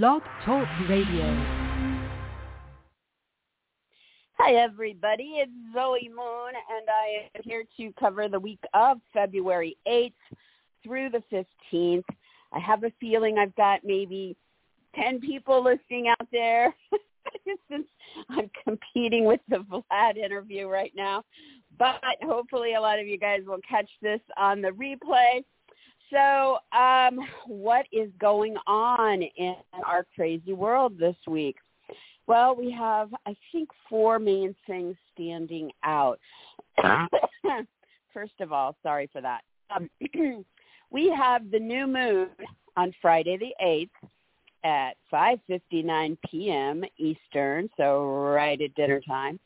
Blog Talk Radio. Hi, everybody. It's Zoe Moon, and I am here to cover the week of February 8th through the 15th. I have a feeling I've got maybe 10 people listening out there since I'm competing with the Vlad interview right now. But hopefully a lot of you guys will catch this on the replay. So, um, what is going on in our crazy world this week? Well, we have, I think, four main things standing out. First of all, sorry for that. Um, we have the new moon on Friday the 8th at 5.59 p.m. Eastern, so right at dinner time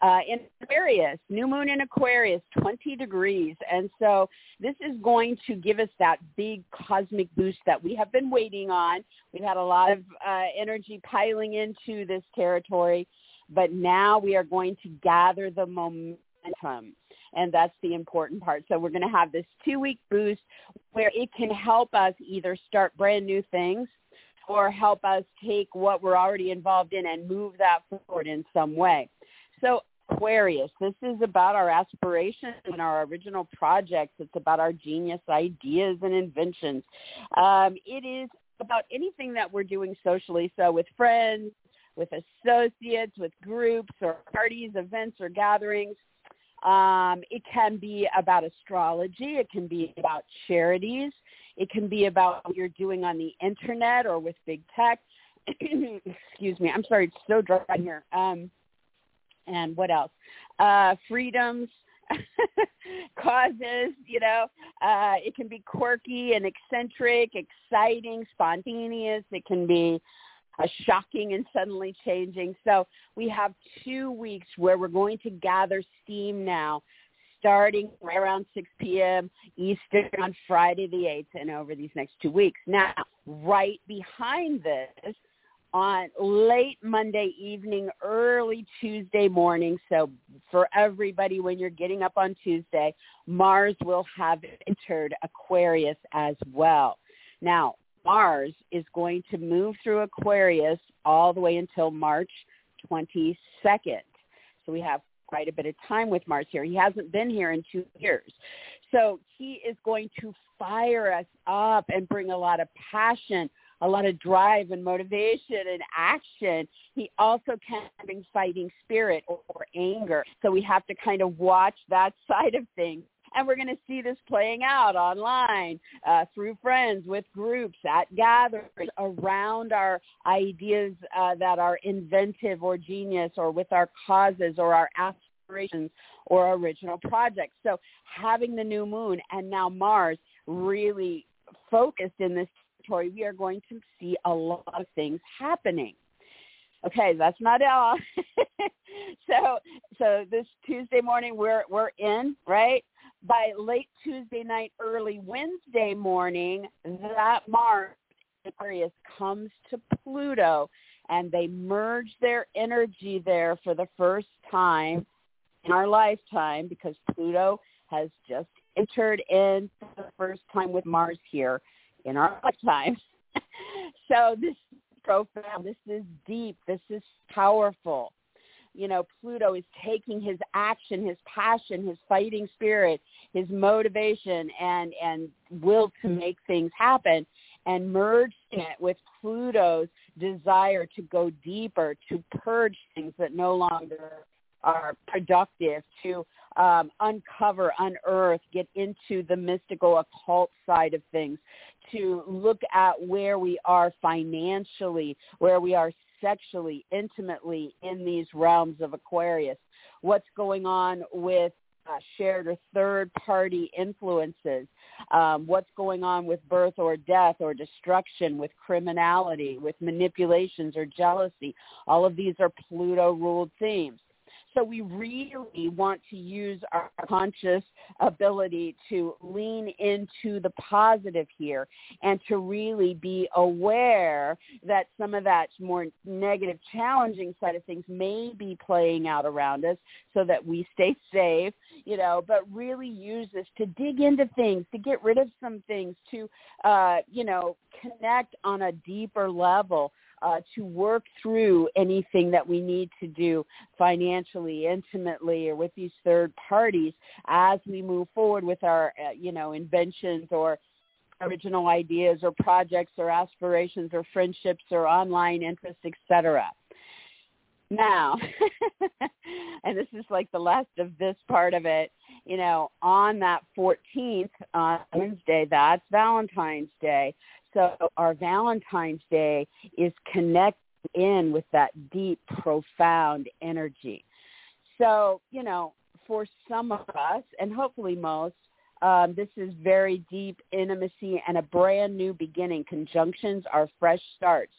uh, in Aquarius, new moon in Aquarius, 20 degrees. And so this is going to give us that big cosmic boost that we have been waiting on. We've had a lot of uh, energy piling into this territory, but now we are going to gather the momentum. And that's the important part. So we're going to have this two-week boost where it can help us either start brand new things or help us take what we're already involved in and move that forward in some way. So Aquarius, this is about our aspirations and our original projects. It's about our genius ideas and inventions. Um, it is about anything that we're doing socially. So with friends, with associates, with groups or parties, events or gatherings. Um, it can be about astrology. It can be about charities. It can be about what you're doing on the internet or with big tech. Excuse me. I'm sorry. It's so dry here. Um, and what else? Uh, freedoms, causes, you know. Uh, it can be quirky and eccentric, exciting, spontaneous. It can be uh, shocking and suddenly changing. So we have two weeks where we're going to gather steam now starting right around 6 p.m. Eastern on Friday the 8th and over these next two weeks. Now, right behind this on late Monday evening, early Tuesday morning. So for everybody, when you're getting up on Tuesday, Mars will have entered Aquarius as well. Now, Mars is going to move through Aquarius all the way until March 22nd. So we have quite a bit of time with Mars here. He hasn't been here in two years. So he is going to fire us up and bring a lot of passion, a lot of drive and motivation and action. He also can bring fighting spirit or, or anger. So we have to kind of watch that side of things. And we're going to see this playing out online, uh, through friends, with groups, at gatherings, around our ideas uh, that are inventive or genius, or with our causes or our aspirations or original projects. So having the new moon and now Mars really focused in this territory, we are going to see a lot of things happening. Okay, that's not all. so so this Tuesday morning we're we're in, right? By late Tuesday night, early Wednesday morning, that Mars Aquarius comes to Pluto and they merge their energy there for the first time in our lifetime because Pluto has just entered in for the first time with Mars here in our lifetime. so this is profound. This is deep. This is powerful. You know, Pluto is taking his action, his passion, his fighting spirit, his motivation and, and will to make things happen and merging it with Pluto's desire to go deeper, to purge things that no longer are productive, to um, uncover, unearth, get into the mystical occult side of things, to look at where we are financially, where we are sexually, intimately in these realms of Aquarius, what's going on with uh, shared or third party influences, um, what's going on with birth or death or destruction, with criminality, with manipulations or jealousy. All of these are Pluto ruled themes. So we really want to use our conscious ability to lean into the positive here and to really be aware that some of that more negative, challenging side of things may be playing out around us so that we stay safe, you know, but really use this to dig into things, to get rid of some things, to, uh, you know, connect on a deeper level uh, to work through anything that we need to do financially, intimately, or with these third parties as we move forward with our, uh, you know, inventions or original ideas or projects or aspirations or friendships or online interests, etc. Now, and this is like the last of this part of it, you know, on that 14th on Wednesday, that's Valentine's Day. So our Valentine's Day is connecting in with that deep, profound energy. So, you know, for some of us, and hopefully most, um, this is very deep intimacy and a brand new beginning. Conjunctions are fresh starts.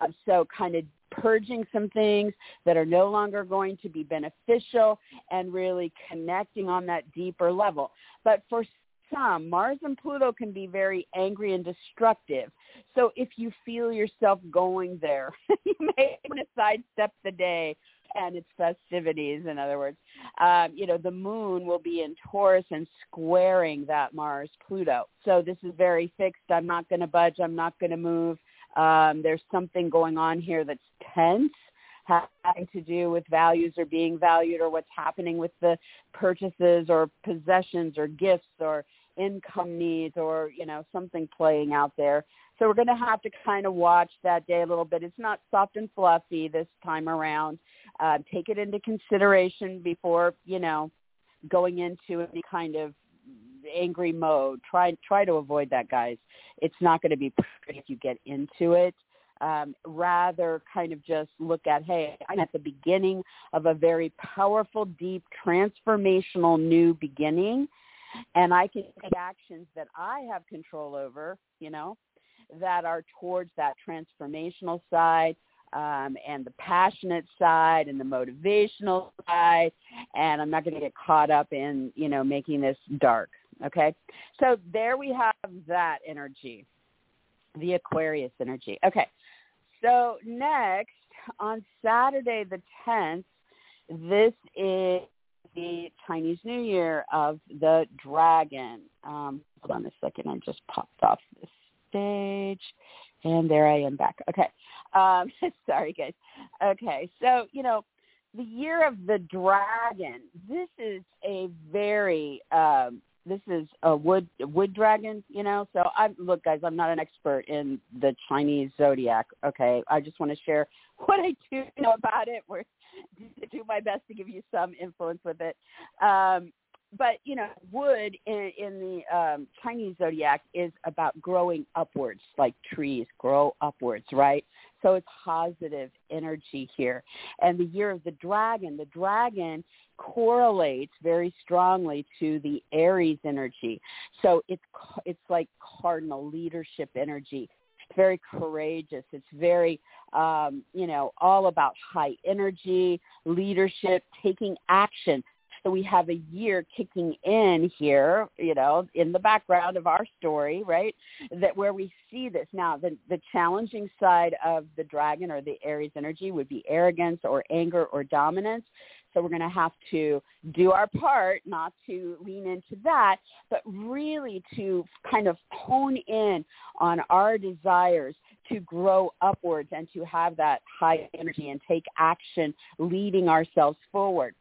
Um, so kind of purging some things that are no longer going to be beneficial and really connecting on that deeper level. But for some, Mars and Pluto can be very angry and destructive. So if you feel yourself going there, you may want to sidestep the day and its festivities, in other words. Um, you know, the moon will be in Taurus and squaring that Mars Pluto. So this is very fixed. I'm not going to budge. I'm not going to move. Um, there's something going on here that's tense having to do with values or being valued or what's happening with the purchases or possessions or gifts or income needs or you know something playing out there. So we're going to have to kind of watch that day a little bit. It's not soft and fluffy this time around. Uh, take it into consideration before you know going into any kind of angry mode. Try try to avoid that guys. It's not going to be pretty if you get into it um, rather kind of just look at, hey, I'm at the beginning of a very powerful, deep, transformational new beginning, and I can take actions that I have control over, you know, that are towards that transformational side um, and the passionate side and the motivational side, and I'm not going to get caught up in, you know, making this dark. Okay, so there we have that energy, the Aquarius energy. Okay, so next on Saturday the 10th, this is the Chinese New Year of the dragon. Um, hold on a second, I just popped off the stage, and there I am back. Okay, um, sorry guys. Okay, so you know the year of the dragon. This is a very um, this is a wood wood dragon, you know. So I look, guys, I'm not an expert in the Chinese zodiac. Okay, I just want to share what I do know about it. We're do my best to give you some influence with it. Um, but you know, wood in, in the um, Chinese zodiac is about growing upwards, like trees grow upwards, right? So it's positive energy here. And the year of the dragon, the dragon correlates very strongly to the Aries energy. So it's it's like cardinal leadership energy. It's very courageous. It's very um, you know all about high energy, leadership, taking action. So we have a year kicking in here, you know, in the background of our story, right? That where we see this. Now, the, the challenging side of the dragon or the Aries energy would be arrogance or anger or dominance. So we're going to have to do our part not to lean into that, but really to kind of hone in on our desires to grow upwards and to have that high energy and take action leading ourselves forward.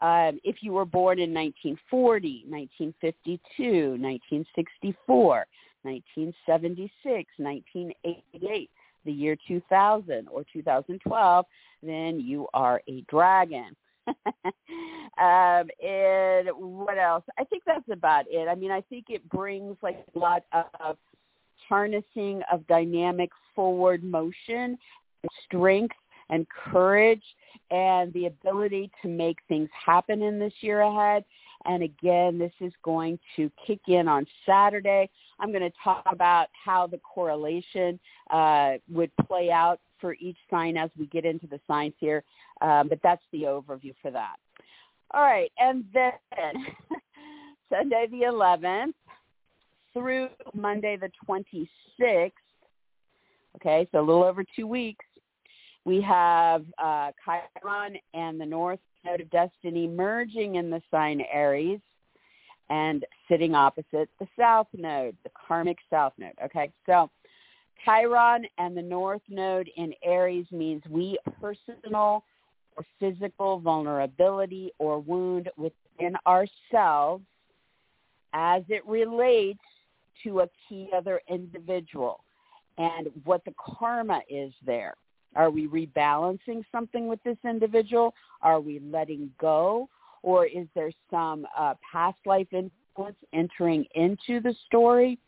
Um, if you were born in 1940, 1952, 1964, 1976, 1988, the year 2000 or 2012, then you are a dragon. um, and what else? I think that's about it. I mean, I think it brings like a lot of harnessing of dynamic forward motion, strength, and courage, and the ability to make things happen in this year ahead. And again, this is going to kick in on Saturday. I'm going to talk about how the correlation uh, would play out for each sign as we get into the signs here, um, but that's the overview for that. All right, and then Sunday the 11th through Monday the 26th, okay, so a little over two weeks, we have uh, Chiron and the North Node of Destiny merging in the sign Aries and sitting opposite the South Node, the karmic South Node. Okay, so Chiron and the North Node in Aries means we personal or physical vulnerability or wound within ourselves as it relates to a key other individual and what the karma is there. Are we rebalancing something with this individual? Are we letting go? Or is there some uh, past life influence entering into the story?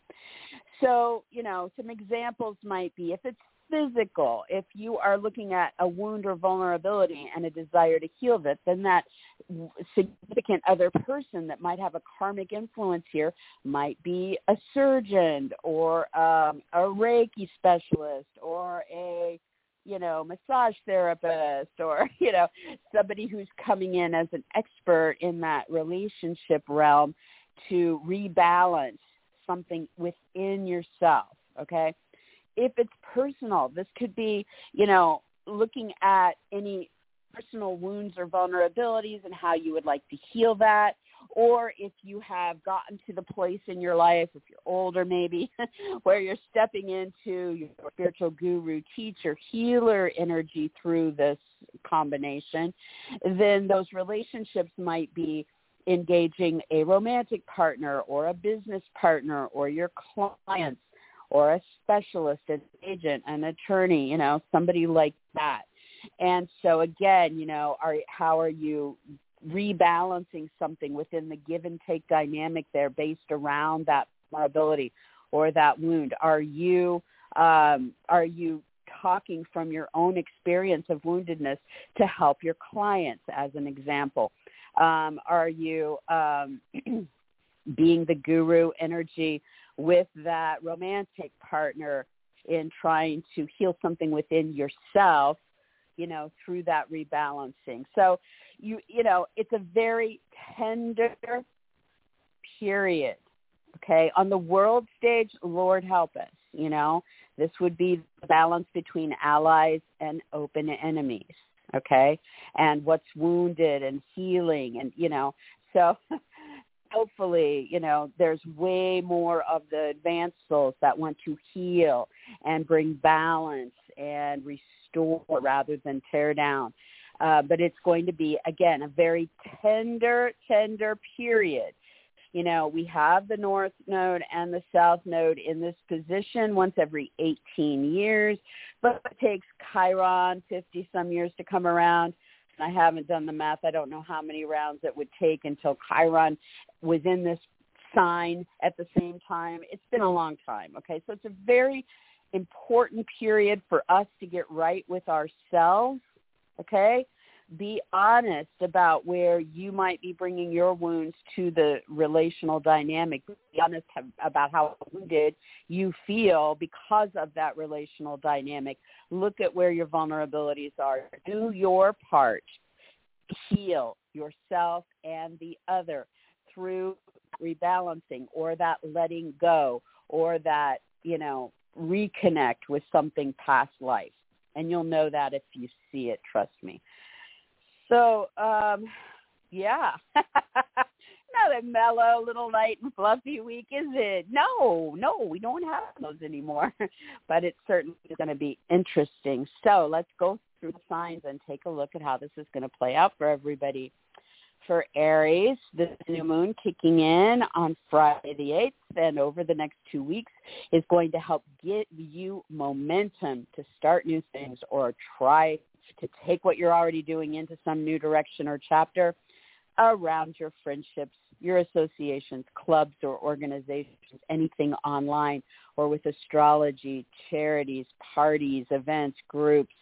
So, you know, some examples might be if it's physical, if you are looking at a wound or vulnerability and a desire to heal that, then that significant other person that might have a karmic influence here might be a surgeon or um, a Reiki specialist or a you know, massage therapist or, you know, somebody who's coming in as an expert in that relationship realm to rebalance something within yourself, okay? If it's personal, this could be, you know, looking at any personal wounds or vulnerabilities and how you would like to heal that or if you have gotten to the place in your life, if you're older maybe, where you're stepping into your spiritual guru, teacher, healer energy through this combination, then those relationships might be engaging a romantic partner or a business partner or your clients or a specialist, an agent, an attorney, you know, somebody like that. And so again, you know, are how are you rebalancing something within the give and take dynamic there based around that vulnerability or that wound? Are you um, are you talking from your own experience of woundedness to help your clients, as an example? Um, are you um, being the guru energy with that romantic partner in trying to heal something within yourself, you know, through that rebalancing? So you you know it's a very tender period okay? On the world stage lord help us you know? This would be the balance between allies and open enemies okay? And what's wounded and healing and you know so hopefully you know there's way more of the advanced souls that want to heal and bring balance and restore rather than tear down uh, but it's going to be, again, a very tender, tender period. You know, we have the North Node and the South Node in this position once every 18 years, but it takes Chiron 50 some years to come around. And I haven't done the math. I don't know how many rounds it would take until Chiron was in this sign at the same time. It's been a long time. Okay, so it's a very important period for us to get right with ourselves okay? Be honest about where you might be bringing your wounds to the relational dynamic. Be honest about how wounded you feel because of that relational dynamic. Look at where your vulnerabilities are. Do your part. Heal yourself and the other through rebalancing or that letting go or that, you know, reconnect with something past life and you'll know that if you see it. Trust me. So, um, yeah, not a mellow, little light and fluffy week, is it? No, no, we don't have those anymore. but it certainly is going to be interesting. So let's go through the signs and take a look at how this is going to play out for everybody for Aries, the new moon kicking in on Friday the 8th and over the next two weeks is going to help give you momentum to start new things or try to take what you're already doing into some new direction or chapter around your friendships, your associations, clubs or organizations, anything online or with astrology, charities, parties, events, groups,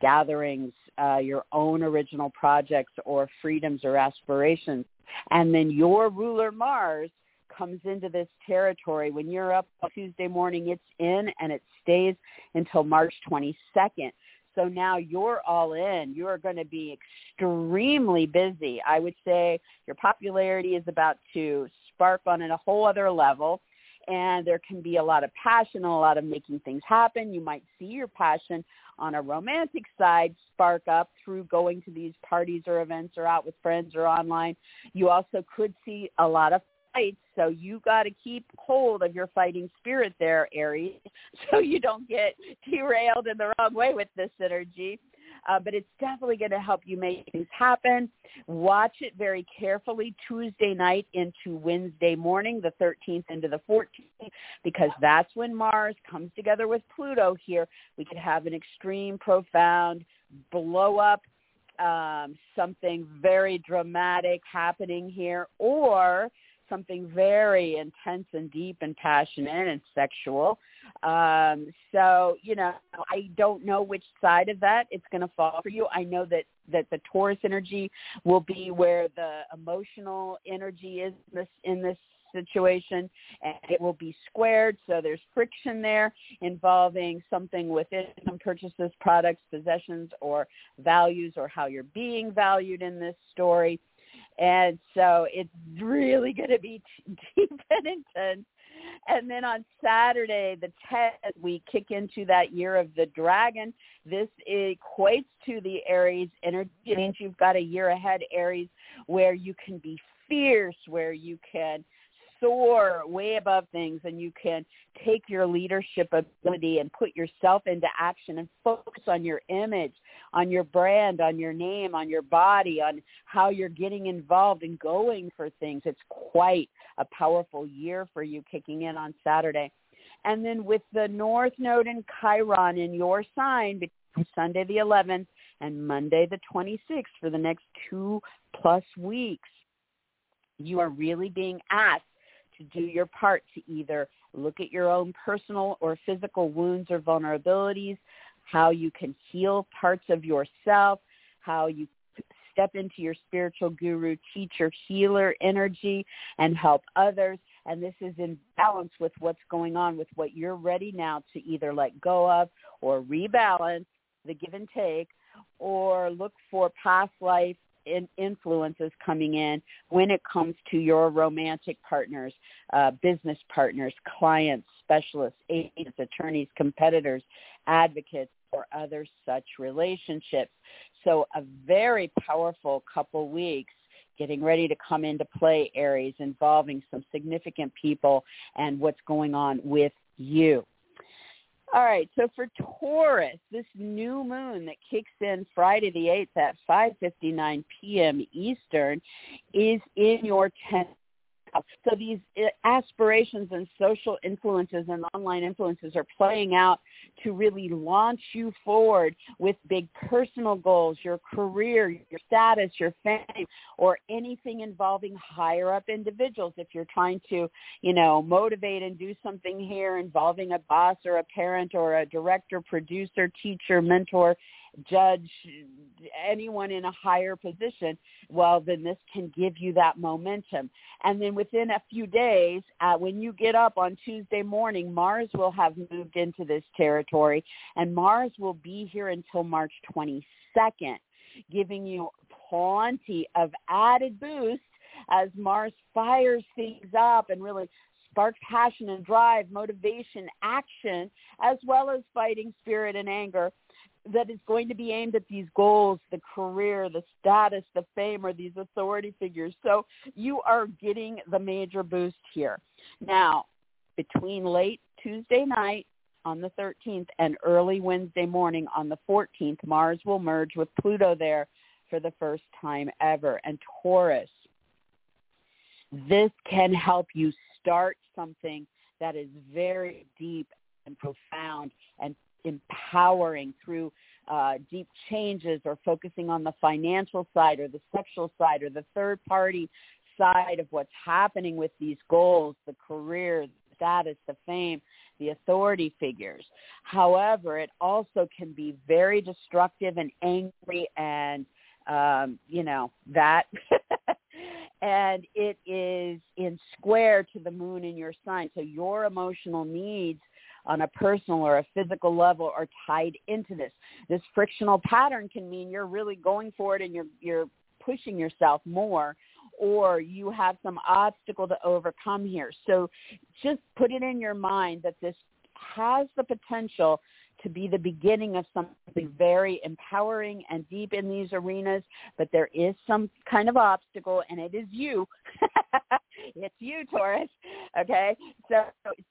gatherings, uh, your own original projects or freedoms or aspirations. And then your ruler Mars comes into this territory. When you're up Tuesday morning, it's in and it stays until March 22nd. So now you're all in. You're going to be extremely busy. I would say your popularity is about to spark on at a whole other level and there can be a lot of passion, and a lot of making things happen. You might see your passion on a romantic side spark up through going to these parties or events or out with friends or online. You also could see a lot of fights, so you got to keep hold of your fighting spirit there, Aries, so you don't get derailed in the wrong way with this energy uh, but it's definitely going to help you make things happen. Watch it very carefully Tuesday night into Wednesday morning, the 13th into the 14th, because that's when Mars comes together with Pluto here. We could have an extreme, profound blow up um, something very dramatic happening here, or something very intense and deep and passionate and sexual. Um, so, you know, I don't know which side of that it's going to fall for you. I know that, that the Taurus energy will be where the emotional energy is in this, in this situation and it will be squared so there's friction there involving something with income purchases products possessions or values or how you're being valued in this story and so it's really going to be deep and intense. And then on Saturday, the 10th, we kick into that year of the dragon. This equates to the Aries energy. It means you've got a year ahead, Aries, where you can be fierce, where you can soar way above things and you can take your leadership ability and put yourself into action and focus on your image, on your brand, on your name, on your body, on how you're getting involved and going for things. It's quite a powerful year for you kicking in on Saturday. And then with the North Node and Chiron in your sign between Sunday the 11th and Monday the 26th for the next two plus weeks, you are really being asked to do your part to either look at your own personal or physical wounds or vulnerabilities, how you can heal parts of yourself, how you step into your spiritual guru, teacher, healer energy and help others. And this is in balance with what's going on with what you're ready now to either let go of or rebalance the give and take or look for past life in influences coming in when it comes to your romantic partners, uh, business partners, clients, specialists, agents, attorneys, competitors, advocates, or other such relationships. So a very powerful couple weeks getting ready to come into play, Aries, involving some significant people and what's going on with you. All right, so for Taurus, this new moon that kicks in Friday the 8th at 5:59 p.m. Eastern is in your 10th so these uh, aspirations and social influences and online influences are playing out to really launch you forward with big personal goals, your career, your status, your fame, or anything involving higher up individuals. If you're trying to, you know, motivate and do something here involving a boss or a parent or a director, producer, teacher, mentor, judge anyone in a higher position, well, then this can give you that momentum. And then within a few days, uh, when you get up on Tuesday morning, Mars will have moved into this territory, and Mars will be here until March 22nd, giving you plenty of added boost as Mars fires things up and really sparks passion and drive, motivation, action, as well as fighting spirit and anger that is going to be aimed at these goals, the career, the status, the fame, or these authority figures. So you are getting the major boost here. Now, between late Tuesday night on the 13th and early Wednesday morning on the 14th, Mars will merge with Pluto there for the first time ever. And Taurus, this can help you start something that is very deep and profound and empowering through uh, deep changes or focusing on the financial side or the sexual side or the third party side of what's happening with these goals, the career, the status, the fame, the authority figures. However, it also can be very destructive and angry and um, you know, that and it is in square to the moon in your sign. So your emotional needs on a personal or a physical level are tied into this. This frictional pattern can mean you're really going for it and you're you're pushing yourself more or you have some obstacle to overcome here. So just put it in your mind that this has the potential to be the beginning of something very empowering and deep in these arenas, but there is some kind of obstacle and it is you. it's you, Taurus. Okay? So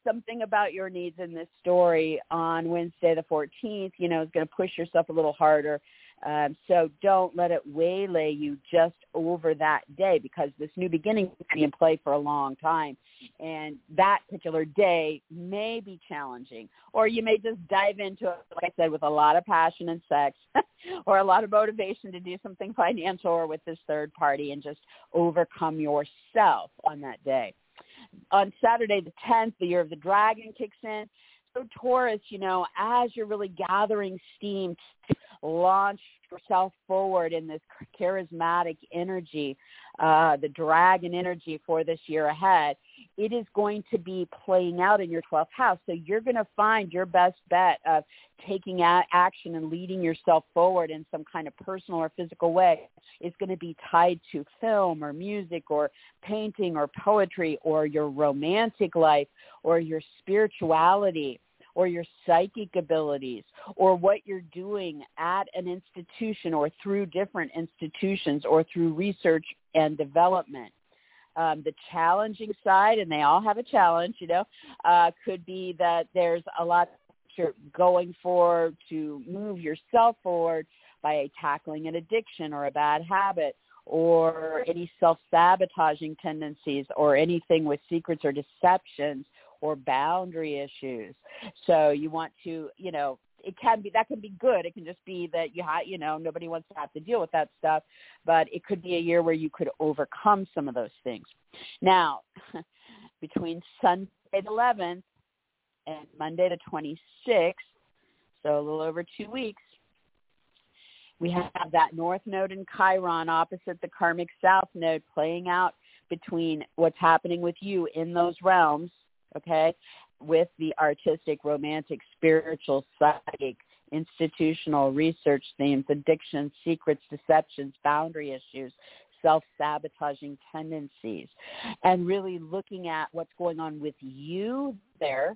something about your needs in this story on Wednesday the 14th, you know, is going to push yourself a little harder um, so don't let it waylay you just over that day because this new beginning will be in play for a long time. And that particular day may be challenging. Or you may just dive into it, like I said, with a lot of passion and sex or a lot of motivation to do something financial or with this third party and just overcome yourself on that day. On Saturday the 10th, the year of the dragon kicks in so Taurus, you know, as you're really gathering steam to launch yourself forward in this charismatic energy, uh, the dragon energy for this year ahead, it is going to be playing out in your 12th house. So you're going to find your best bet of taking action and leading yourself forward in some kind of personal or physical way is going to be tied to film or music or painting or poetry or your romantic life or your spirituality or your psychic abilities or what you're doing at an institution or through different institutions or through research and development. Um, the challenging side, and they all have a challenge, you know, uh, could be that there's a lot you're going for to move yourself forward by tackling an addiction or a bad habit or any self-sabotaging tendencies or anything with secrets or deceptions or boundary issues. So you want to, you know, it can be that can be good. It can just be that you have, you know, nobody wants to have to deal with that stuff, but it could be a year where you could overcome some of those things. Now, between Sunday the 11th and Monday the 26th, so a little over two weeks, we have that north node in Chiron opposite the karmic south node playing out between what's happening with you in those realms okay, with the artistic, romantic, spiritual, psychic, institutional research themes, addiction, secrets, deceptions, boundary issues, self-sabotaging tendencies, and really looking at what's going on with you there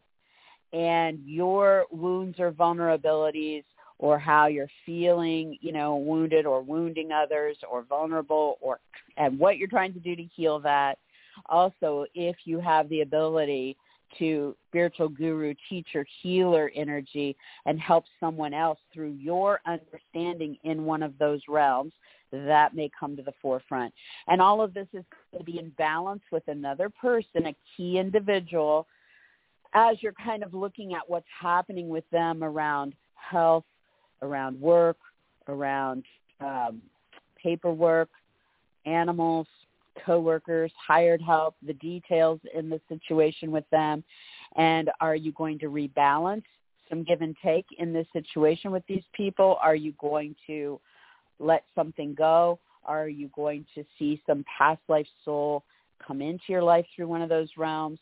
and your wounds or vulnerabilities or how you're feeling, you know, wounded or wounding others or vulnerable or and what you're trying to do to heal that. Also, if you have the ability to spiritual guru, teacher, healer energy and help someone else through your understanding in one of those realms, that may come to the forefront. And all of this is going to be in balance with another person, a key individual, as you're kind of looking at what's happening with them around health, around work, around um, paperwork, animals, coworkers, hired help, the details in the situation with them, and are you going to rebalance some give and take in this situation with these people? Are you going to let something go? Are you going to see some past life soul come into your life through one of those realms?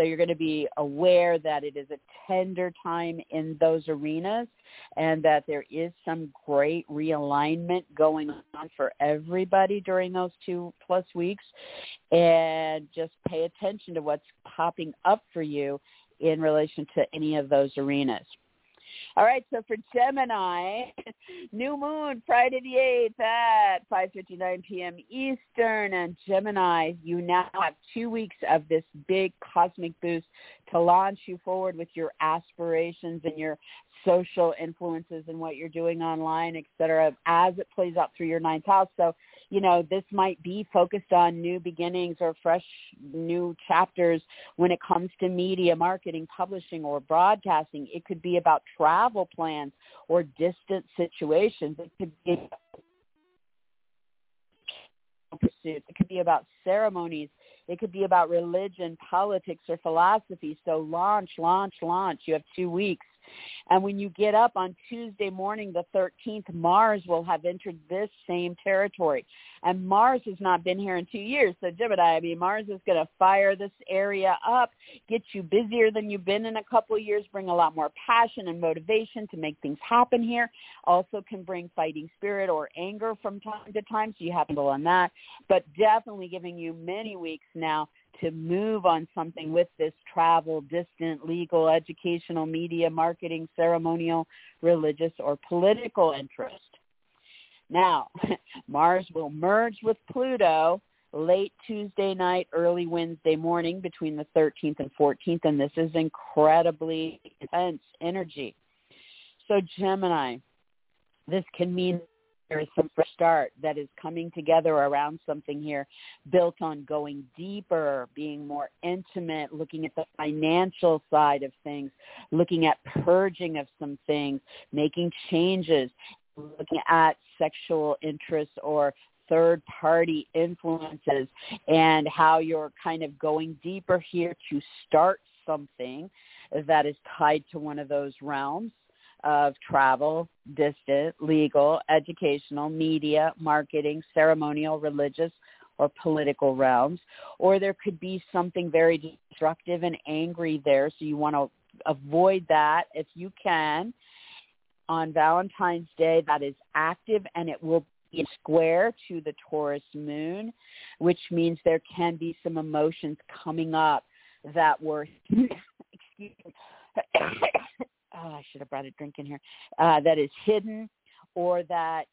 So you're going to be aware that it is a tender time in those arenas and that there is some great realignment going on for everybody during those two plus weeks. And just pay attention to what's popping up for you in relation to any of those arenas. All right, so for Gemini, new moon Friday the 8th at 5.59 p.m. Eastern. And Gemini, you now have two weeks of this big cosmic boost to launch you forward with your aspirations and your social influences and what you're doing online, et cetera, as it plays out through your ninth house. So you know, this might be focused on new beginnings or fresh new chapters when it comes to media, marketing, publishing, or broadcasting. It could be about travel plans or distant situations. It could be pursuits. It could be about ceremonies. It could be about religion, politics, or philosophy. So launch, launch, launch. You have two weeks And when you get up on Tuesday morning, the 13th, Mars will have entered this same territory. And Mars has not been here in two years. So Gemini, I mean, Mars is going to fire this area up, get you busier than you've been in a couple of years, bring a lot more passion and motivation to make things happen here. Also can bring fighting spirit or anger from time to time. So you have to on that. But definitely giving you many weeks now to move on something with this travel, distant, legal, educational, media, marketing, ceremonial, religious, or political interest. Now, Mars will merge with Pluto late Tuesday night, early Wednesday morning between the 13th and 14th, and this is incredibly intense energy. So Gemini, this can mean there is some fresh start that is coming together around something here built on going deeper, being more intimate, looking at the financial side of things, looking at purging of some things, making changes, looking at sexual interests or third party influences and how you're kind of going deeper here to start something that is tied to one of those realms of travel, distant, legal, educational, media, marketing, ceremonial, religious, or political realms. Or there could be something very destructive and angry there, so you want to avoid that if you can. On Valentine's Day, that is active and it will be square to the Taurus moon, which means there can be some emotions coming up that were, excuse me, oh, I should have brought a drink in here, uh, that is hidden or that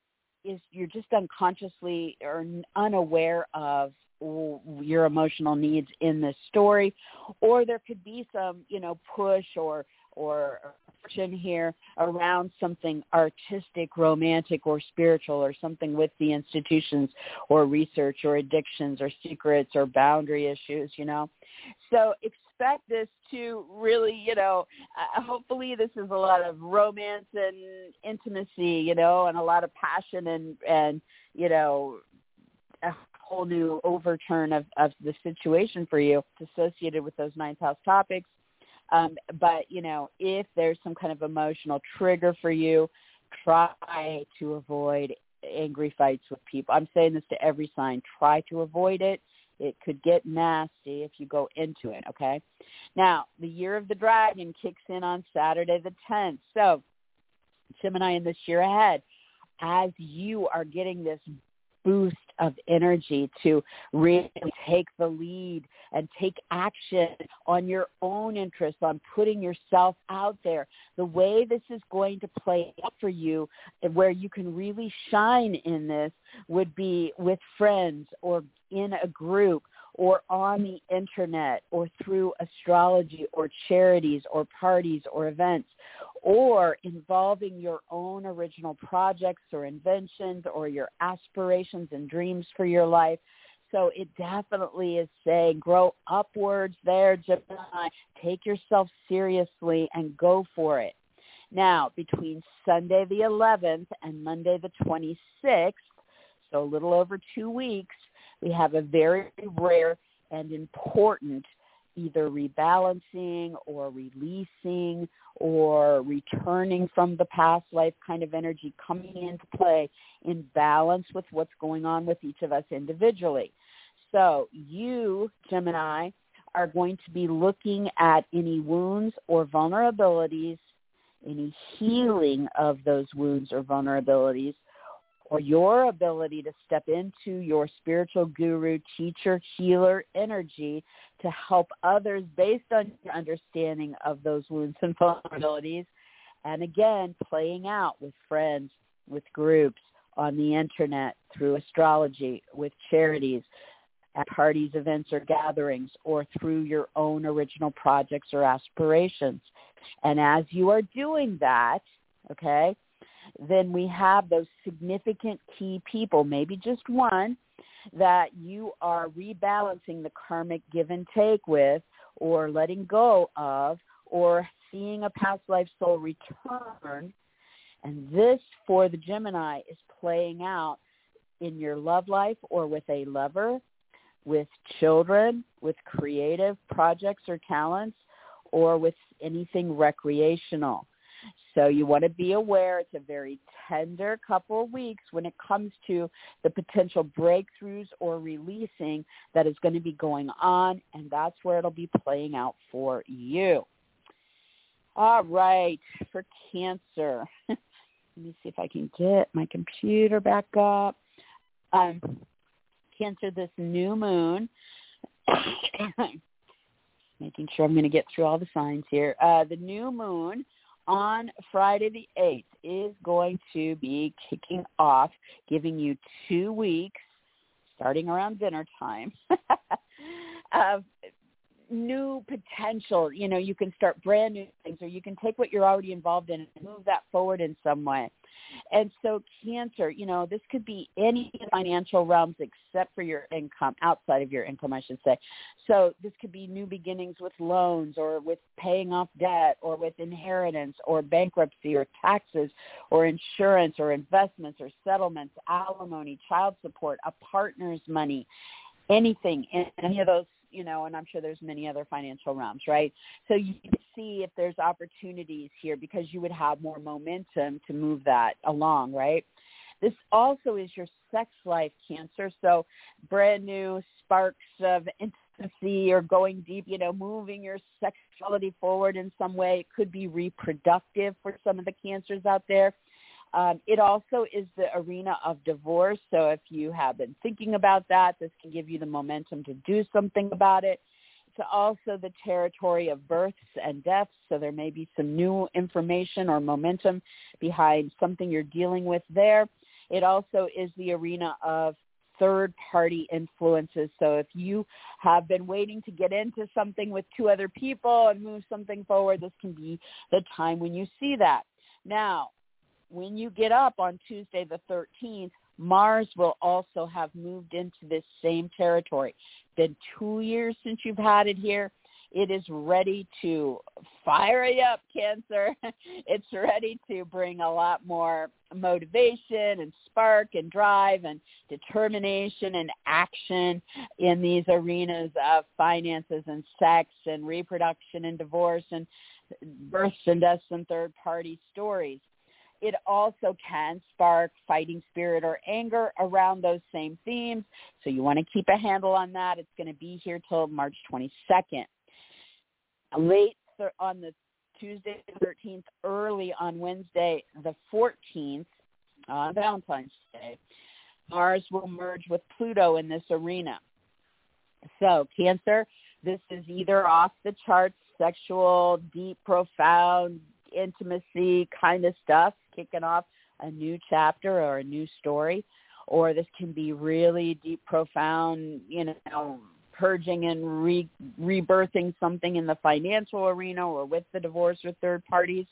is you're just unconsciously or unaware of your emotional needs in this story. Or there could be some you know push or or action here around something artistic romantic or spiritual or something with the institutions or research or addictions or secrets or boundary issues you know? So expect this to really, you know, uh, hopefully this is a lot of romance and intimacy, you know, and a lot of passion and and you know, a whole new overturn of of the situation for you associated with those ninth house topics. Um, but you know, if there's some kind of emotional trigger for you, try to avoid angry fights with people. I'm saying this to every sign. Try to avoid it it could get nasty if you go into it, okay? Now, the year of the dragon kicks in on Saturday the 10th. So, Gemini in this year ahead, as you are getting this boost of energy to really take the lead and take action on your own interests, on putting yourself out there. The way this is going to play out for you, where you can really shine in this, would be with friends or in a group or on the internet or through astrology or charities or parties or events or involving your own original projects or inventions or your aspirations and dreams for your life. So it definitely is saying grow upwards there, Gemini. Take yourself seriously and go for it. Now, between Sunday the 11th and Monday the 26th, so a little over two weeks, we have a very rare and important either rebalancing or releasing or returning from the past life kind of energy coming into play in balance with what's going on with each of us individually. So you, Gemini, are going to be looking at any wounds or vulnerabilities, any healing of those wounds or vulnerabilities, or your ability to step into your spiritual guru, teacher, healer energy to help others based on your understanding of those wounds and vulnerabilities. And again, playing out with friends, with groups, on the internet, through astrology, with charities, at parties, events, or gatherings, or through your own original projects or aspirations. And as you are doing that, okay, then we have those significant key people, maybe just one, that you are rebalancing the karmic give and take with or letting go of or seeing a past life soul return. And this for the Gemini is playing out in your love life or with a lover, with children, with creative projects or talents, or with anything recreational. So you want to be aware it's a very tender couple of weeks when it comes to the potential breakthroughs or releasing that is going to be going on, and that's where it'll be playing out for you. All right, for Cancer. Let me see if I can get my computer back up. Um, cancer, this new moon. making sure I'm going to get through all the signs here. Uh, the new moon on Friday the 8th is going to be kicking off, giving you two weeks, starting around dinner time, of new potential. You know, you can start brand new things or you can take what you're already involved in and move that forward in some way. And so cancer, you know, this could be any financial realms except for your income, outside of your income, I should say. So this could be new beginnings with loans or with paying off debt or with inheritance or bankruptcy or taxes or insurance or investments or settlements, alimony, child support, a partner's money, anything in any of those you know, and I'm sure there's many other financial realms, right? So you see if there's opportunities here because you would have more momentum to move that along, right? This also is your sex life cancer. So brand new sparks of intimacy or going deep, you know, moving your sexuality forward in some way. It could be reproductive for some of the cancers out there. Um, it also is the arena of divorce. So if you have been thinking about that, this can give you the momentum to do something about it. It's also the territory of births and deaths. So there may be some new information or momentum behind something you're dealing with there. It also is the arena of third party influences. So if you have been waiting to get into something with two other people and move something forward, this can be the time when you see that. Now, when you get up on Tuesday the 13th, Mars will also have moved into this same territory. Been two years since you've had it here. It is ready to fire you up, Cancer. it's ready to bring a lot more motivation and spark and drive and determination and action in these arenas of finances and sex and reproduction and divorce and births and deaths and third party stories it also can spark fighting spirit or anger around those same themes. So you want to keep a handle on that. It's going to be here till March 22nd. Late on the Tuesday the 13th, early on Wednesday the 14th, on Valentine's Day, Mars will merge with Pluto in this arena. So Cancer, this is either off the charts, sexual, deep, profound, intimacy kind of stuff kicking off a new chapter or a new story, or this can be really deep, profound, you know, purging and re- rebirthing something in the financial arena or with the divorce or third parties.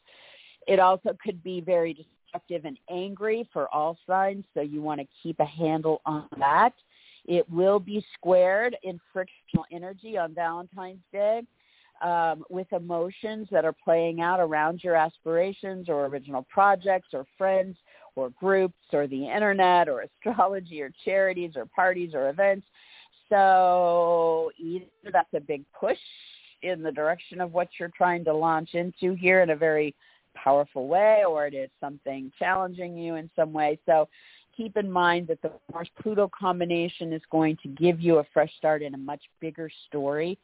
It also could be very destructive and angry for all signs, so you want to keep a handle on that. It will be squared in frictional energy on Valentine's Day um, with emotions that are playing out around your aspirations or original projects or friends or groups or the internet or astrology or charities or parties or events. So either that's a big push in the direction of what you're trying to launch into here in a very powerful way or it is something challenging you in some way. So keep in mind that the Mars Pluto combination is going to give you a fresh start in a much bigger story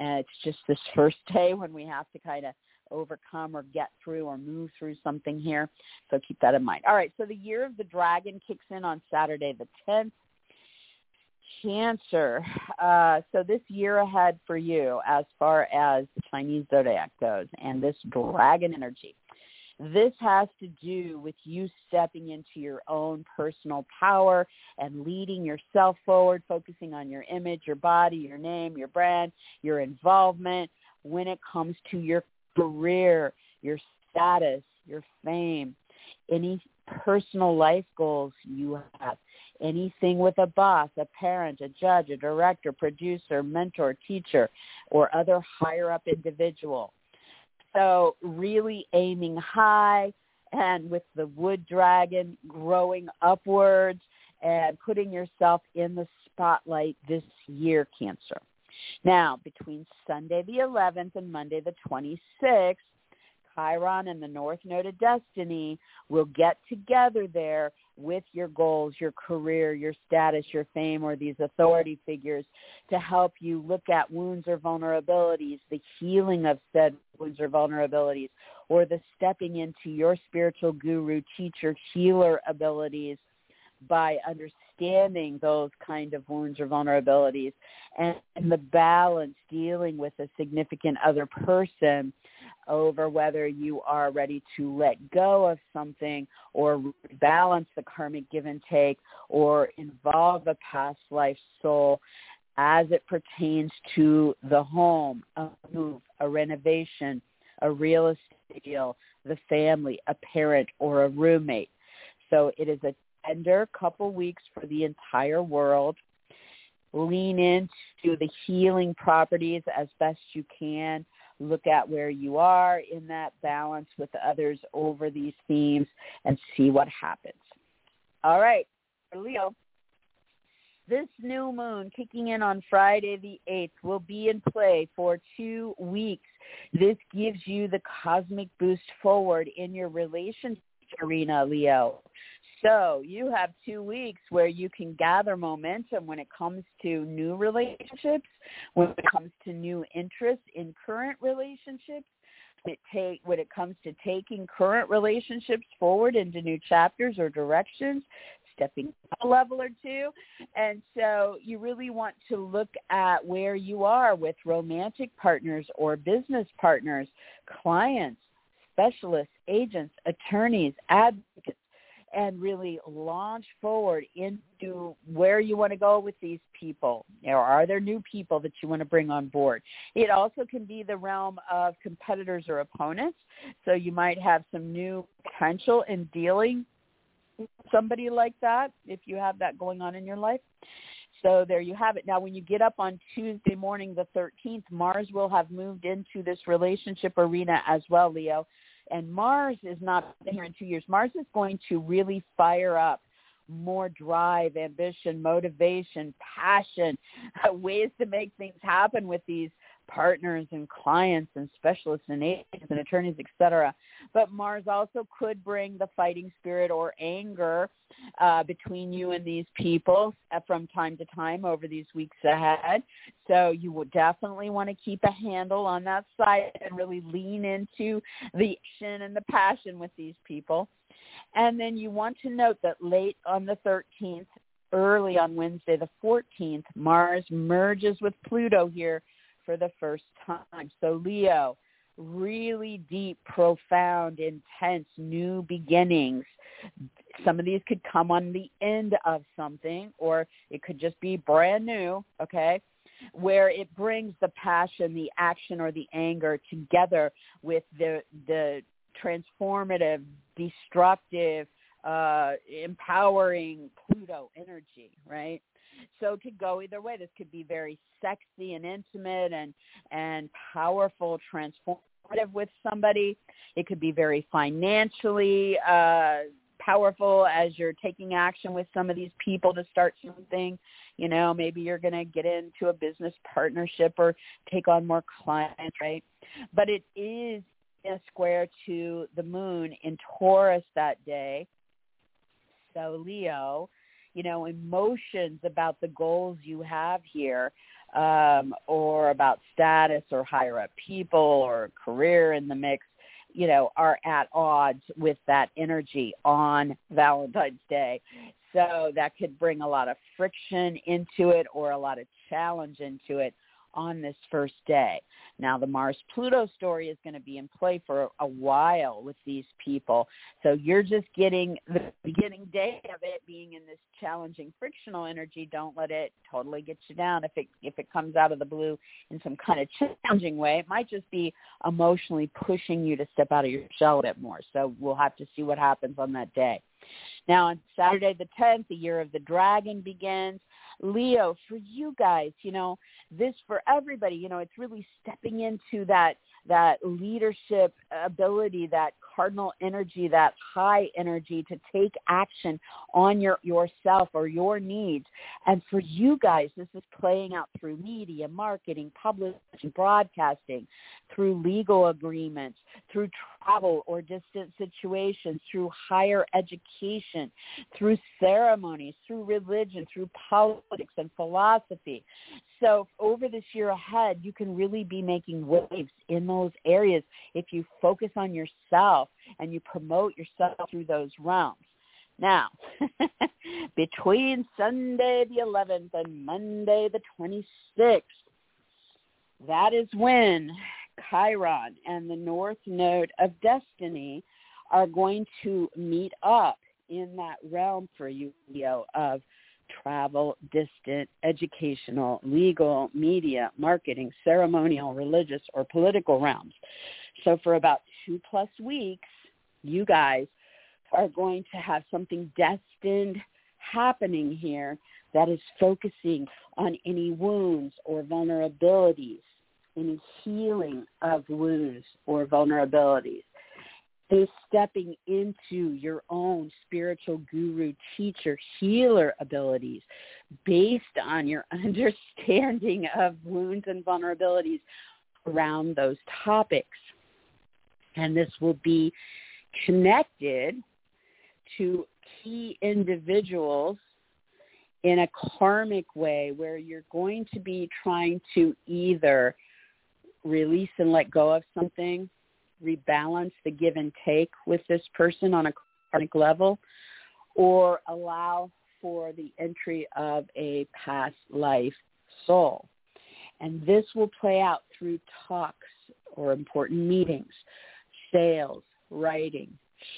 and it's just this first day when we have to kind of overcome or get through or move through something here. So keep that in mind. All right, so the year of the dragon kicks in on Saturday the 10th. Cancer. Uh, so this year ahead for you as far as the Chinese zodiac goes and this dragon energy. This has to do with you stepping into your own personal power and leading yourself forward, focusing on your image, your body, your name, your brand, your involvement when it comes to your career, your status, your fame, any personal life goals you have, anything with a boss, a parent, a judge, a director, producer, mentor, teacher, or other higher up individual so really aiming high and with the wood dragon growing upwards and putting yourself in the spotlight this year, Cancer. Now, between Sunday the 11th and Monday the 26th, Chiron and the North Node of Destiny will get together there with your goals, your career, your status, your fame, or these authority figures to help you look at wounds or vulnerabilities, the healing of said wounds or vulnerabilities, or the stepping into your spiritual guru, teacher, healer abilities by understanding those kind of wounds or vulnerabilities and, the balance dealing with a significant other person over whether you are ready to let go of something or balance the karmic give and take or involve a past life soul as it pertains to the home, a move, a renovation, a real estate deal, the family, a parent, or a roommate. So it is a tender couple weeks for the entire world. Lean into the healing properties as best you can look at where you are in that balance with others over these themes and see what happens. All right, Leo, this new moon kicking in on Friday the 8th will be in play for two weeks. This gives you the cosmic boost forward in your relationship arena, Leo. So you have two weeks where you can gather momentum when it comes to new relationships, when it comes to new interests in current relationships, it take when it comes to taking current relationships forward into new chapters or directions, stepping up a level or two. And so you really want to look at where you are with romantic partners or business partners, clients, specialists, agents, attorneys, advocates, and really launch forward into where you want to go with these people. Or are there new people that you want to bring on board? It also can be the realm of competitors or opponents. So you might have some new potential in dealing with somebody like that if you have that going on in your life. So there you have it. Now, when you get up on Tuesday morning, the 13th, Mars will have moved into this relationship arena as well, Leo and Mars is not here in two years. Mars is going to really fire up more drive, ambition, motivation, passion, ways to make things happen with these partners and clients and specialists and agents and attorneys, etc. But Mars also could bring the fighting spirit or anger uh, between you and these people uh, from time to time over these weeks ahead. So you would definitely want to keep a handle on that side and really lean into the action and the passion with these people. And then you want to note that late on the 13th, early on Wednesday the 14th, Mars merges with Pluto here for the first time. So Leo, really deep, profound, intense new beginnings. Some of these could come on the end of something or it could just be brand new, okay? Where it brings the passion, the action or the anger together with the the transformative, destructive, uh, empowering Pluto energy, right? So it could go either way. This could be very sexy and intimate and and powerful, transformative with somebody. It could be very financially uh powerful as you're taking action with some of these people to start something. You know, maybe you're going to get into a business partnership or take on more clients, right? But it is a square to the moon in Taurus that day. So Leo, you know, emotions about the goals you have here, um, or about status or higher up people or career in the mix, you know, are at odds with that energy on Valentine's Day. So that could bring a lot of friction into it or a lot of challenge into it on this first day. Now, the Mars Pluto story is going to be in play for a while with these people. So you're just getting the beginning day of it being in this challenging frictional energy. Don't let it totally get you down if it if it comes out of the blue in some kind of challenging way. It might just be emotionally pushing you to step out of your shell a bit more. So we'll have to see what happens on that day. Now on Saturday the 10th, the year of the dragon begins. Leo, for you guys, you know, this for everybody, you know, it's really stepping into that that leadership ability, that cardinal energy, that high energy to take action on your yourself or your needs. And for you guys, this is playing out through media, marketing, publishing, broadcasting, through legal agreements, through travel or distant situations, through higher education, through ceremonies, through religion, through politics and philosophy. So over this year ahead, you can really be making waves in those areas if you focus on yourself and you promote yourself through those realms. Now, between Sunday the 11th and Monday the 26th, that is when Chiron and the North Node of Destiny are going to meet up in that realm for you, Leo, of travel, distant, educational, legal, media, marketing, ceremonial, religious, or political realms. So for about two plus weeks, you guys are going to have something destined happening here that is focusing on any wounds or vulnerabilities, any healing of wounds or vulnerabilities. Is stepping into your own spiritual guru, teacher, healer abilities based on your understanding of wounds and vulnerabilities around those topics. And this will be connected to key individuals in a karmic way where you're going to be trying to either release and let go of something, rebalance the give and take with this person on a karmic level, or allow for the entry of a past life soul. And this will play out through talks or important meetings, sales, writing,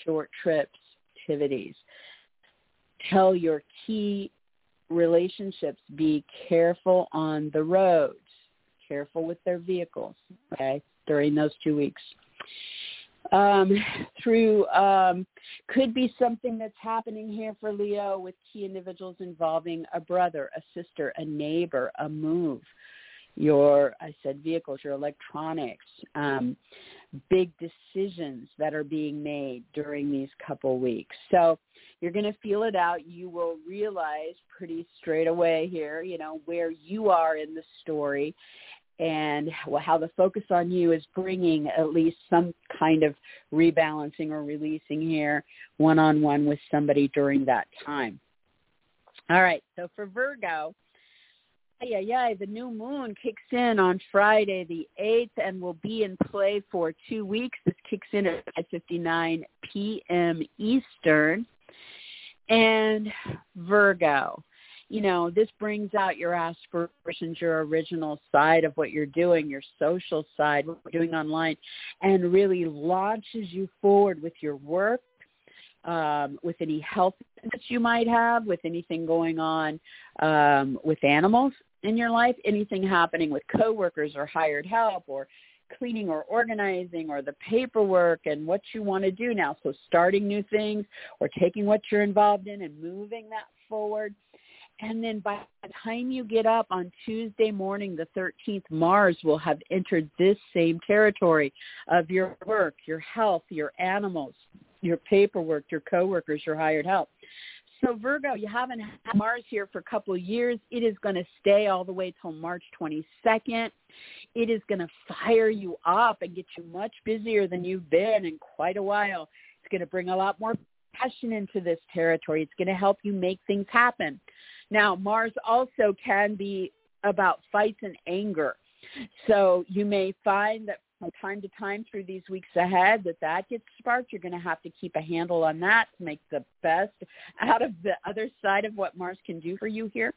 short trips, activities. Tell your key relationships be careful on the roads, careful with their vehicles, okay, during those two weeks. Um, through um, could be something that's happening here for Leo with key individuals involving a brother, a sister, a neighbor, a move, your I said vehicles, your electronics, um, big decisions that are being made during these couple weeks. So you're going to feel it out. You will realize pretty straight away here, you know, where you are in the story and how the focus on you is bringing at least some kind of rebalancing or releasing here one-on-one with somebody during that time. All right, so for Virgo, yeah, yeah, the new moon kicks in on Friday the 8th and will be in play for two weeks. This kicks in at 5.59 p.m. Eastern. And Virgo, you know, this brings out your aspirations, your original side of what you're doing, your social side, what you're doing online, and really launches you forward with your work, um, with any health that you might have, with anything going on um, with animals in your life, anything happening with coworkers or hired help or cleaning or organizing or the paperwork and what you want to do now. So starting new things or taking what you're involved in and moving that forward. And then by the time you get up on Tuesday morning, the 13th, Mars will have entered this same territory of your work, your health, your animals, your paperwork, your coworkers, your hired help. So Virgo, you haven't had Mars here for a couple of years. It is going to stay all the way till March 22nd. It is going to fire you up and get you much busier than you've been in quite a while. It's going to bring a lot more passion into this territory. It's going to help you make things happen. Now, Mars also can be about fights and anger. So you may find that from time to time through these weeks ahead that that gets sparked. You're going to have to keep a handle on that to make the best out of the other side of what Mars can do for you here.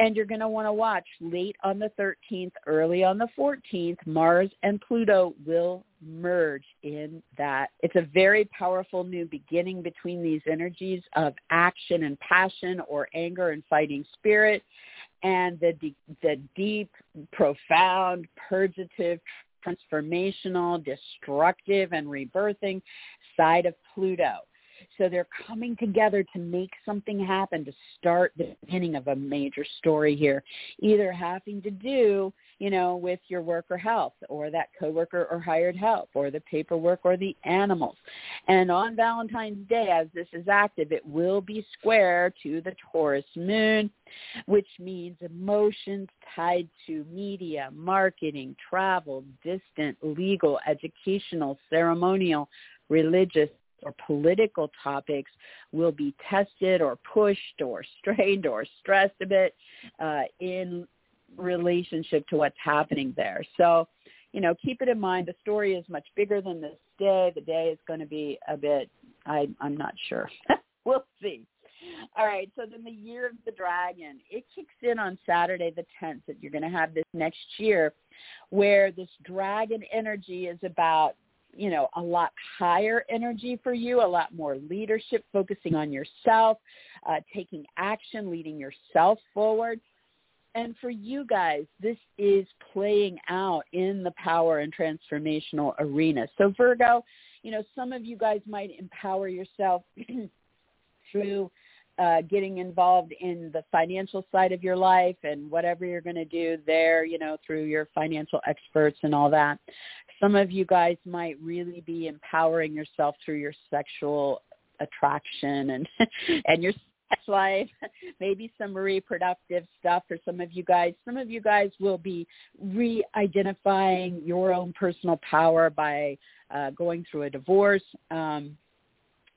And you're going to want to watch late on the 13th, early on the 14th, Mars and Pluto will merge in that. It's a very powerful new beginning between these energies of action and passion or anger and fighting spirit and the, the deep, profound, purgative, transformational, destructive, and rebirthing side of Pluto. So they're coming together to make something happen, to start the beginning of a major story here, either having to do, you know, with your work or health or that coworker or hired help or the paperwork or the animals. And on Valentine's Day, as this is active, it will be square to the Taurus moon, which means emotions tied to media, marketing, travel, distant, legal, educational, ceremonial, religious, or political topics will be tested or pushed or strained or stressed a bit uh, in relationship to what's happening there. So, you know, keep it in mind. The story is much bigger than this day. The day is going to be a bit. I, I'm not sure. we'll see. All right, so then the year of the dragon, it kicks in on Saturday the 10th that you're going to have this next year where this dragon energy is about you know, a lot higher energy for you, a lot more leadership, focusing on yourself, uh, taking action, leading yourself forward. And for you guys, this is playing out in the power and transformational arena. So Virgo, you know, some of you guys might empower yourself through uh, getting involved in the financial side of your life and whatever you're going to do there, you know, through your financial experts and all that. Some of you guys might really be empowering yourself through your sexual attraction and and your sex life, maybe some reproductive stuff for some of you guys. Some of you guys will be re-identifying your own personal power by uh, going through a divorce. Um,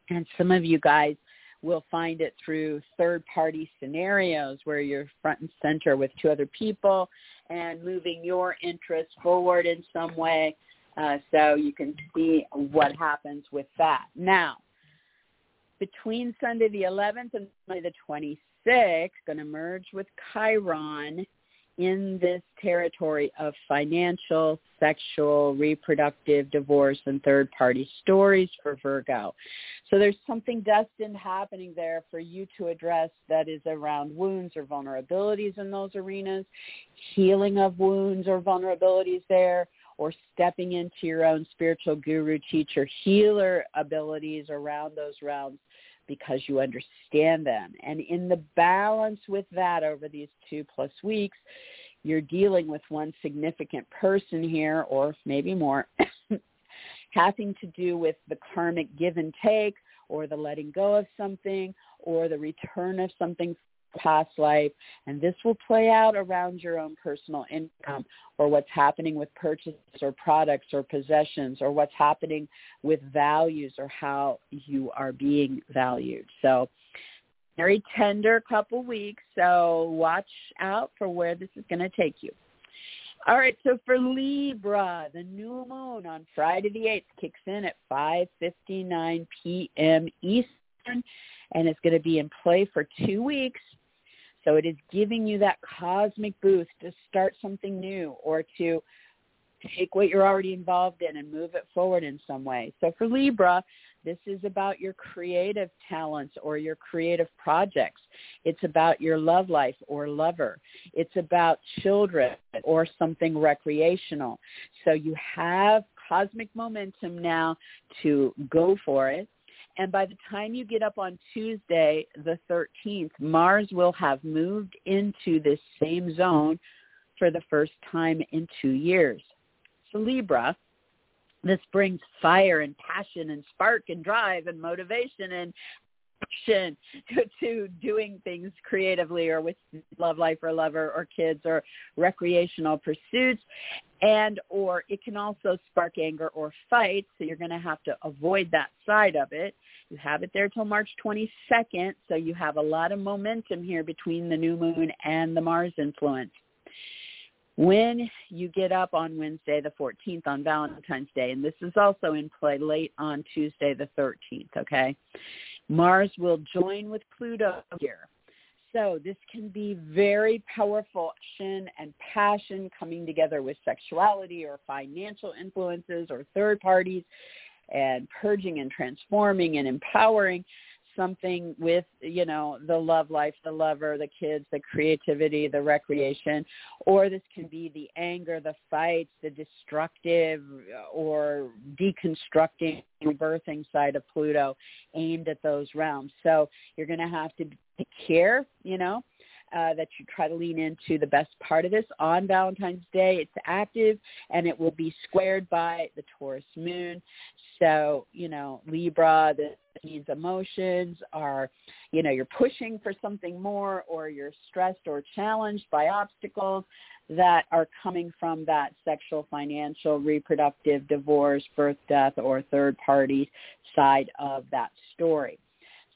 and some of you guys will find it through third party scenarios where you're front and center with two other people and moving your interests forward in some way uh, so you can see what happens with that. Now, between Sunday the 11th and Sunday the 26th, going to merge with Chiron in this territory of financial, sexual, reproductive, divorce, and third-party stories for Virgo. So there's something destined happening there for you to address that is around wounds or vulnerabilities in those arenas, healing of wounds or vulnerabilities there, or stepping into your own spiritual guru, teacher, healer abilities around those realms because you understand them. And in the balance with that over these two plus weeks, you're dealing with one significant person here or maybe more having to do with the karmic give and take or the letting go of something or the return of something past life and this will play out around your own personal income or what's happening with purchases or products or possessions or what's happening with values or how you are being valued so very tender couple weeks so watch out for where this is going to take you all right, so for Libra, the new moon on Friday the 8th kicks in at 5.59 p.m. Eastern, and it's going to be in play for two weeks so it is giving you that cosmic boost to start something new or to take what you're already involved in and move it forward in some way. So for Libra, this is about your creative talents or your creative projects. It's about your love life or lover. It's about children or something recreational. So you have cosmic momentum now to go for it and by the time you get up on Tuesday, the 13th, Mars will have moved into this same zone for the first time in two years. So Libra, this brings fire and passion and spark and drive and motivation and to, to doing things creatively or with love life or lover or kids or recreational pursuits. And or it can also spark anger or fight so you're going to have to avoid that side of it. You have it there till march 22nd so you have a lot of momentum here between the new moon and the mars influence. When you get up on Wednesday the 14th on Valentine's Day, and this is also in play late on Tuesday the 13th, okay? Mars will join with Pluto here. So this can be very powerful action and passion coming together with sexuality or financial influences or third parties and purging and transforming and empowering. Something with you know the love life the lover the kids the creativity the recreation or this can be the anger the fights the destructive or deconstructing rebirthing side of pluto aimed at those realms. So you're going to have to care you know uh, that you try to lean into the best part of this on Valentine's Day. It's active and it will be squared by the Taurus moon. So, you know, Libra, the these emotions are, you know, you're pushing for something more or you're stressed or challenged by obstacles that are coming from that sexual, financial, reproductive, divorce, birth, death, or third party side of that story.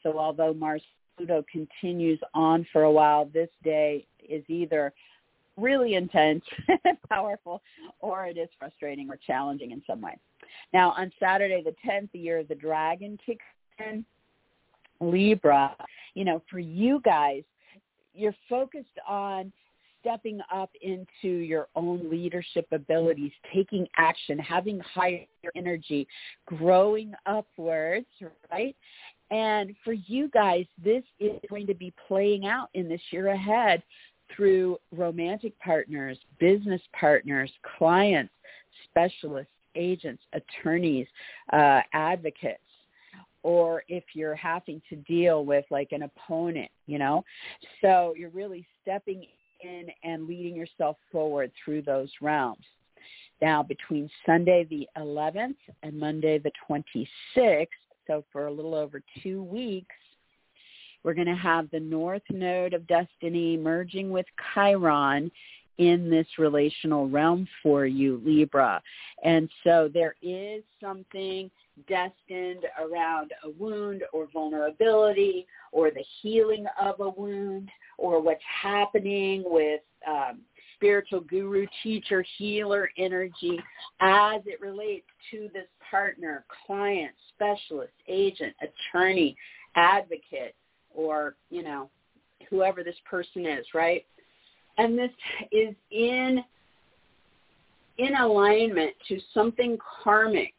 So although Mars Pluto continues on for a while, this day is either really intense, powerful, or it is frustrating or challenging in some way. Now, on Saturday the 10th, the year of the dragon kicks in. Libra, you know, for you guys, you're focused on stepping up into your own leadership abilities, taking action, having higher energy, growing upwards, right? And for you guys, this is going to be playing out in this year ahead through romantic partners, business partners, clients, specialists, agents, attorneys, uh, advocates, or if you're having to deal with like an opponent, you know. So you're really stepping in and leading yourself forward through those realms. Now, between Sunday the 11th and Monday the 26th, so for a little over two weeks, we're going to have the North Node of Destiny merging with Chiron in this relational realm for you, Libra. And so there is something destined around a wound or vulnerability or the healing of a wound or what's happening with um, spiritual guru, teacher, healer energy as it relates to this partner, client, specialist, agent, attorney, advocate, or, you know, whoever this person is, right? And this is in in alignment to something karmic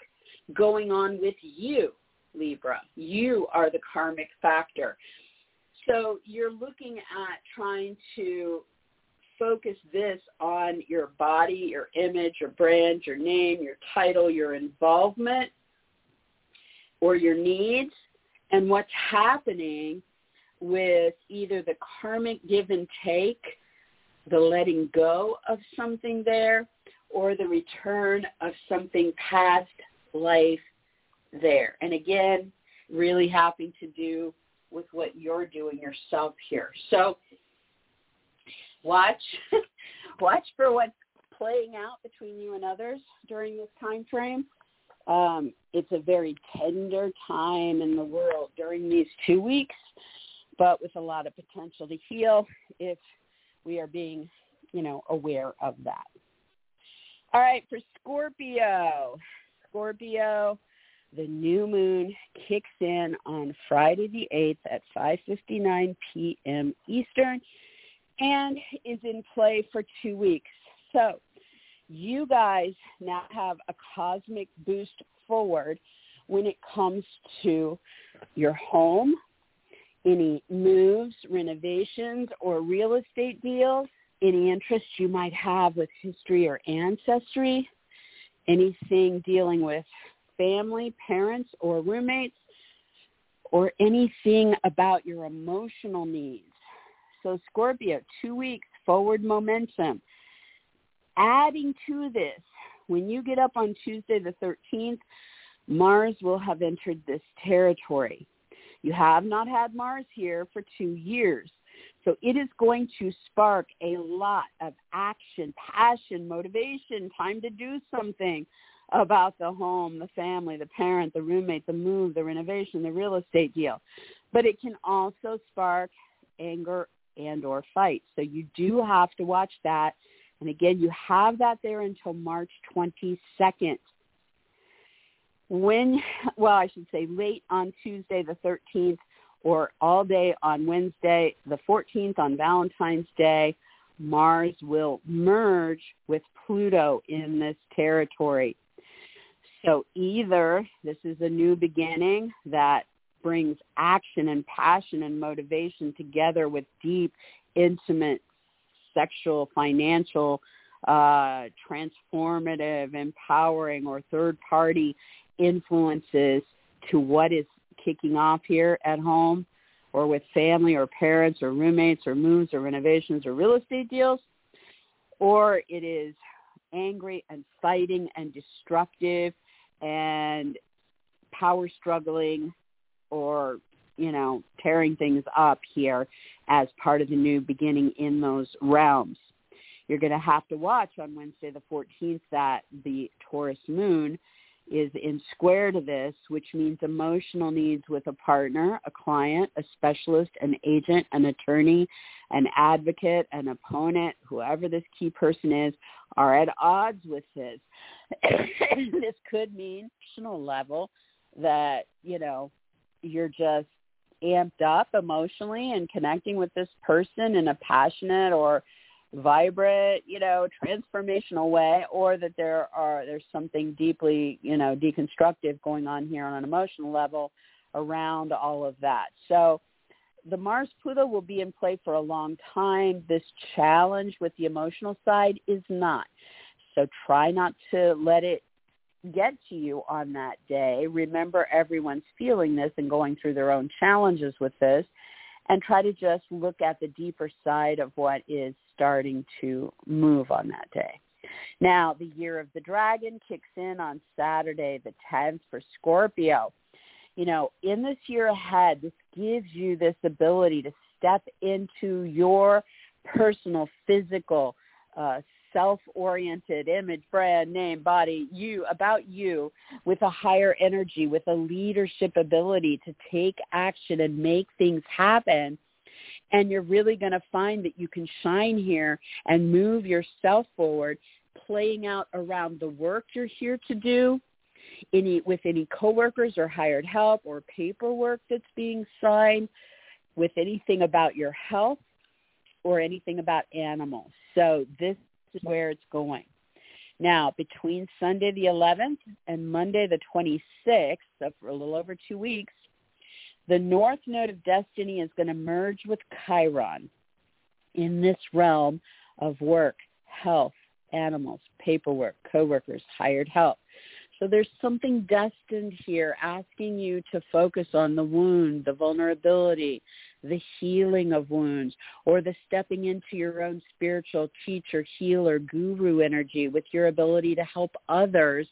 going on with you, Libra. You are the karmic factor. So you're looking at trying to focus this on your body, your image, your brand, your name, your title, your involvement, or your needs, and what's happening with either the karmic give and take, the letting go of something there, or the return of something past life there. And again, really having to do with what you're doing yourself here. So watch watch for what's playing out between you and others during this time frame. Um, it's a very tender time in the world during these two weeks, but with a lot of potential to heal if we are being, you know, aware of that. All right, for Scorpio, Scorpio, the new moon kicks in on Friday the 8th at 5:59 p.m. Eastern and is in play for two weeks. So you guys now have a cosmic boost forward when it comes to your home, any moves, renovations, or real estate deals, any interest you might have with history or ancestry, anything dealing with family, parents, or roommates, or anything about your emotional needs so Scorpio, two weeks forward momentum. Adding to this, when you get up on Tuesday the 13th, Mars will have entered this territory. You have not had Mars here for two years. So it is going to spark a lot of action, passion, motivation, time to do something about the home, the family, the parent, the roommate, the move, the renovation, the real estate deal. But it can also spark anger and or fight. So you do have to watch that. And again, you have that there until March 22nd. When, well, I should say late on Tuesday the 13th or all day on Wednesday the 14th on Valentine's Day, Mars will merge with Pluto in this territory. So either this is a new beginning that brings action and passion and motivation together with deep, intimate, sexual, financial, uh, transformative, empowering, or third-party influences to what is kicking off here at home or with family or parents or roommates or moves or renovations or real estate deals, or it is angry and fighting and destructive and power struggling or you know tearing things up here as part of the new beginning in those realms you're going to have to watch on Wednesday the 14th that the Taurus moon is in square to this, which means emotional needs with a partner, a client, a specialist, an agent, an attorney, an advocate, an opponent, whoever this key person is, are at odds with this. this could mean personal level that, you know, you're just amped up emotionally and connecting with this person in a passionate or vibrant, you know, transformational way, or that there are there's something deeply, you know, deconstructive going on here on an emotional level around all of that. So the Mars Pluto will be in play for a long time. This challenge with the emotional side is not. So try not to let it get to you on that day. Remember everyone's feeling this and going through their own challenges with this and try to just look at the deeper side of what is starting to move on that day. Now, the year of the dragon kicks in on Saturday, the 10th for Scorpio. You know, in this year ahead, this gives you this ability to step into your personal, physical, uh, self-oriented image, brand, name, body, you, about you, with a higher energy, with a leadership ability to take action and make things happen. And you're really going to find that you can shine here and move yourself forward, playing out around the work you're here to do, any with any coworkers or hired help or paperwork that's being signed, with anything about your health or anything about animals. So this is where it's going. Now, between Sunday the 11th and Monday the 26th, so for a little over two weeks, the North Node of Destiny is going to merge with Chiron in this realm of work, health, animals, paperwork, coworkers, hired help. So there's something destined here asking you to focus on the wound, the vulnerability, the healing of wounds, or the stepping into your own spiritual teacher, healer, guru energy with your ability to help others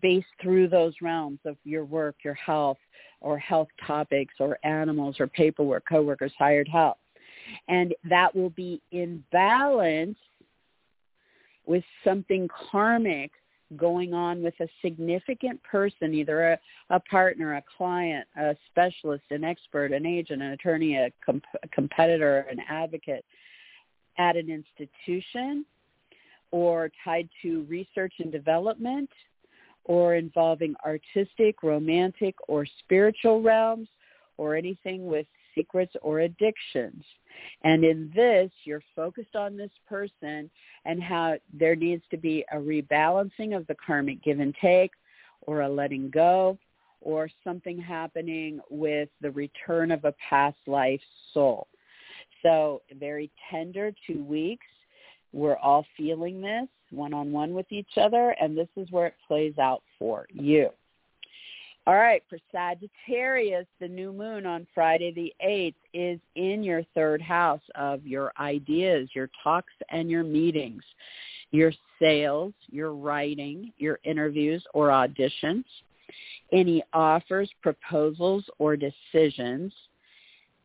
based through those realms of your work, your health, or health topics, or animals, or paperwork, coworkers, hired help. And that will be in balance with something karmic going on with a significant person, either a, a partner, a client, a specialist, an expert, an agent, an attorney, a, comp- a competitor, an advocate at an institution or tied to research and development or involving artistic, romantic, or spiritual realms or anything with secrets or addictions. And in this, you're focused on this person and how there needs to be a rebalancing of the karmic give and take or a letting go or something happening with the return of a past life soul. So very tender two weeks. We're all feeling this one-on-one with each other, and this is where it plays out for you. All right, for Sagittarius, the new moon on Friday the 8th is in your third house of your ideas, your talks and your meetings, your sales, your writing, your interviews or auditions, any offers, proposals, or decisions,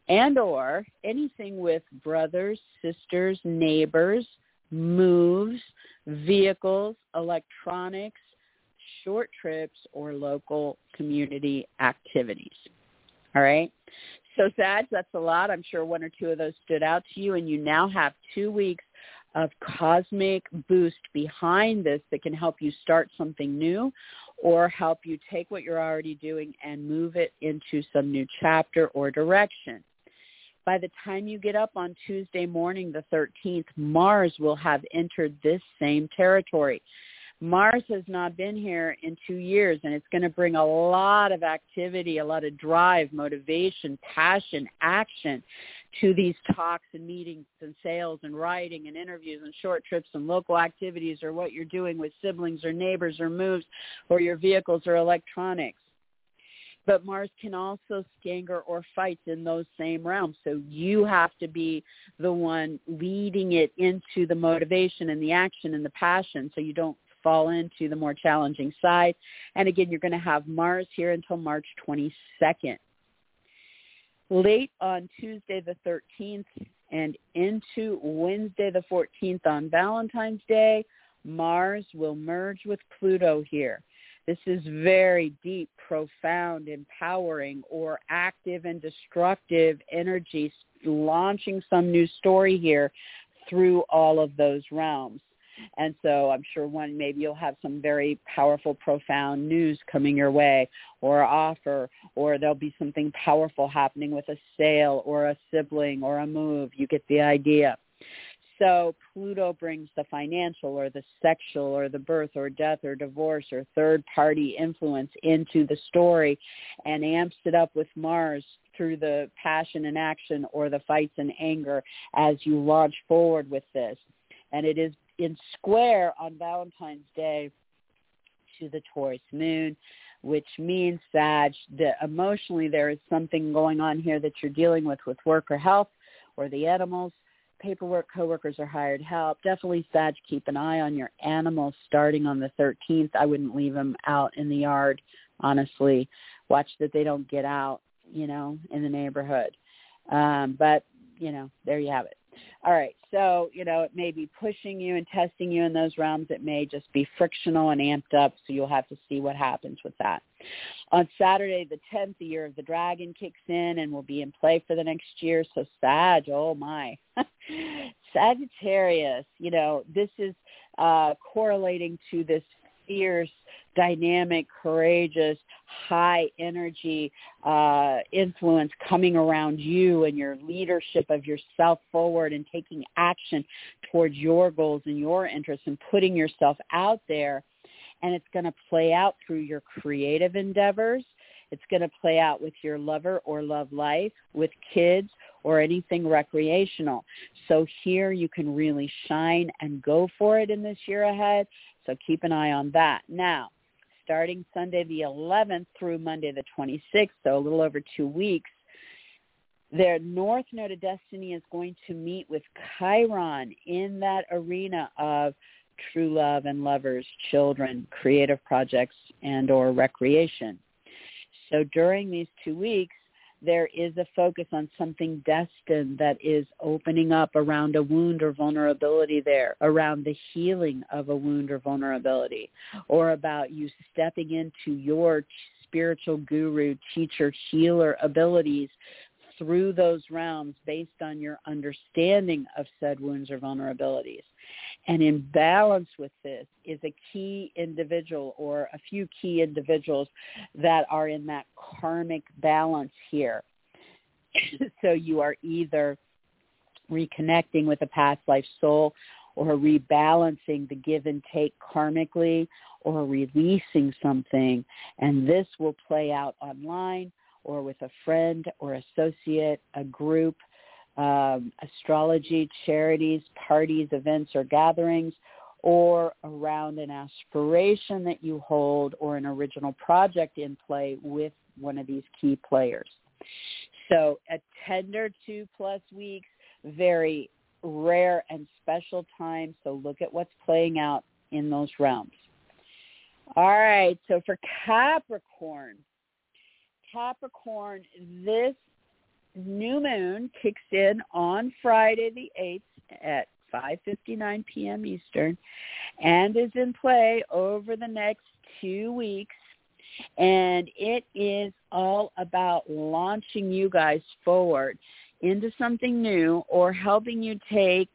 and or anything with brothers, sisters, neighbors, moves, vehicles, electronics, short trips or local community activities. All right. So Sag, that's a lot. I'm sure one or two of those stood out to you, and you now have two weeks of cosmic boost behind this that can help you start something new or help you take what you're already doing and move it into some new chapter or direction. By the time you get up on Tuesday morning, the 13th, Mars will have entered this same territory. Mars has not been here in two years, and it's going to bring a lot of activity, a lot of drive, motivation, passion, action to these talks and meetings and sales and writing and interviews and short trips and local activities or what you're doing with siblings or neighbors or moves or your vehicles or electronics. But Mars can also stinger or fight in those same realms. So you have to be the one leading it into the motivation and the action and the passion so you don't fall into the more challenging side. And again, you're going to have Mars here until March 22nd. Late on Tuesday the 13th and into Wednesday the 14th on Valentine's Day, Mars will merge with Pluto here. This is very deep, profound, empowering, or active and destructive energy launching some new story here through all of those realms. And so I'm sure one, maybe you'll have some very powerful, profound news coming your way or offer, or there'll be something powerful happening with a sale or a sibling or a move. You get the idea. So Pluto brings the financial or the sexual or the birth or death or divorce or third party influence into the story and amps it up with Mars through the passion and action or the fights and anger as you launch forward with this. And it is in square on Valentine's Day to the Taurus moon, which means that the, emotionally there is something going on here that you're dealing with with work or health or the animals paperwork, coworkers, or hired help. Definitely, Sag, keep an eye on your animals starting on the 13th. I wouldn't leave them out in the yard, honestly. Watch that they don't get out, you know, in the neighborhood. Um, but, you know, there you have it. All right. So, you know, it may be pushing you and testing you in those realms. It may just be frictional and amped up. So you'll have to see what happens with that. On Saturday, the 10th, the year of the dragon kicks in and will be in play for the next year. So Sag, oh my. Sagittarius, you know, this is uh, correlating to this fierce, dynamic, courageous, high energy uh, influence coming around you and your leadership of yourself forward and taking action towards your goals and your interests and putting yourself out there. And it's going to play out through your creative endeavors. It's going to play out with your lover or love life, with kids, or anything recreational. So here you can really shine and go for it in this year ahead. So keep an eye on that. Now, starting Sunday the 11th through Monday the 26th, so a little over two weeks, their North Node of Destiny is going to meet with Chiron in that arena of true love and lovers, children, creative projects, and or recreation. So during these two weeks, there is a focus on something destined that is opening up around a wound or vulnerability there, around the healing of a wound or vulnerability, or about you stepping into your spiritual guru, teacher, healer abilities through those realms based on your understanding of said wounds or vulnerabilities. And in balance with this is a key individual or a few key individuals that are in that karmic balance here. so you are either reconnecting with a past life soul or rebalancing the give and take karmically or releasing something. And this will play out online or with a friend or associate, a group, um, astrology, charities, parties, events, or gatherings, or around an aspiration that you hold or an original project in play with one of these key players. So a tender two plus weeks, very rare and special time. So look at what's playing out in those realms. All right. So for Capricorn, Capricorn, this new moon kicks in on Friday the 8th at 5.59 p.m. Eastern and is in play over the next two weeks. And it is all about launching you guys forward into something new or helping you take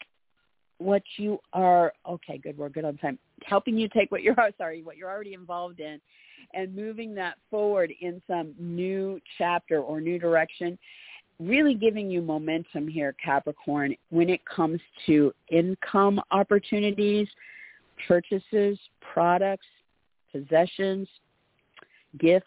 what you are okay good we're good on time helping you take what you're sorry what you're already involved in and moving that forward in some new chapter or new direction really giving you momentum here, Capricorn, when it comes to income opportunities, purchases, products, possessions, gifts,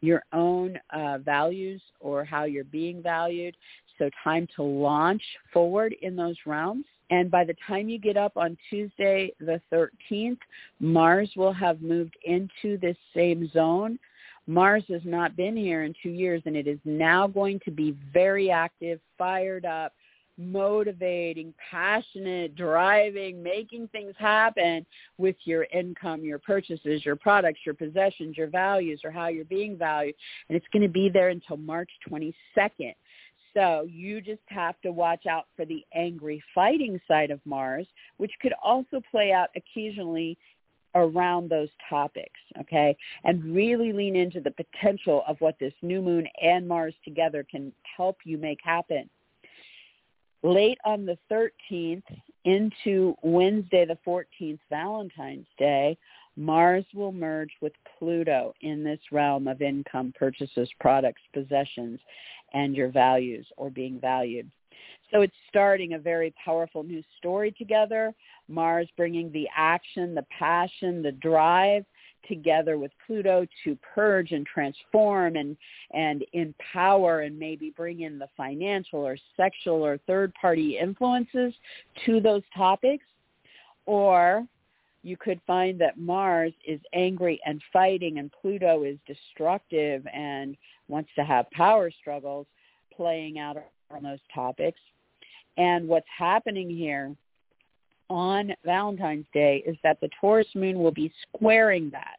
your own uh, values or how you're being valued. So time to launch forward in those realms. And by the time you get up on Tuesday the 13th, Mars will have moved into this same zone. Mars has not been here in two years, and it is now going to be very active, fired up, motivating, passionate, driving, making things happen with your income, your purchases, your products, your possessions, your values, or how you're being valued. And it's going to be there until March 22nd. So you just have to watch out for the angry fighting side of Mars, which could also play out occasionally around those topics, okay? And really lean into the potential of what this new moon and Mars together can help you make happen. Late on the 13th into Wednesday the 14th, Valentine's Day, Mars will merge with Pluto in this realm of income, purchases, products, possessions, and your values or being valued. So it's starting a very powerful new story together. Mars bringing the action, the passion, the drive together with Pluto to purge and transform and, and empower and maybe bring in the financial or sexual or third party influences to those topics. Or you could find that Mars is angry and fighting and Pluto is destructive and wants to have power struggles playing out on those topics. And what's happening here on Valentine's Day is that the Taurus moon will be squaring that.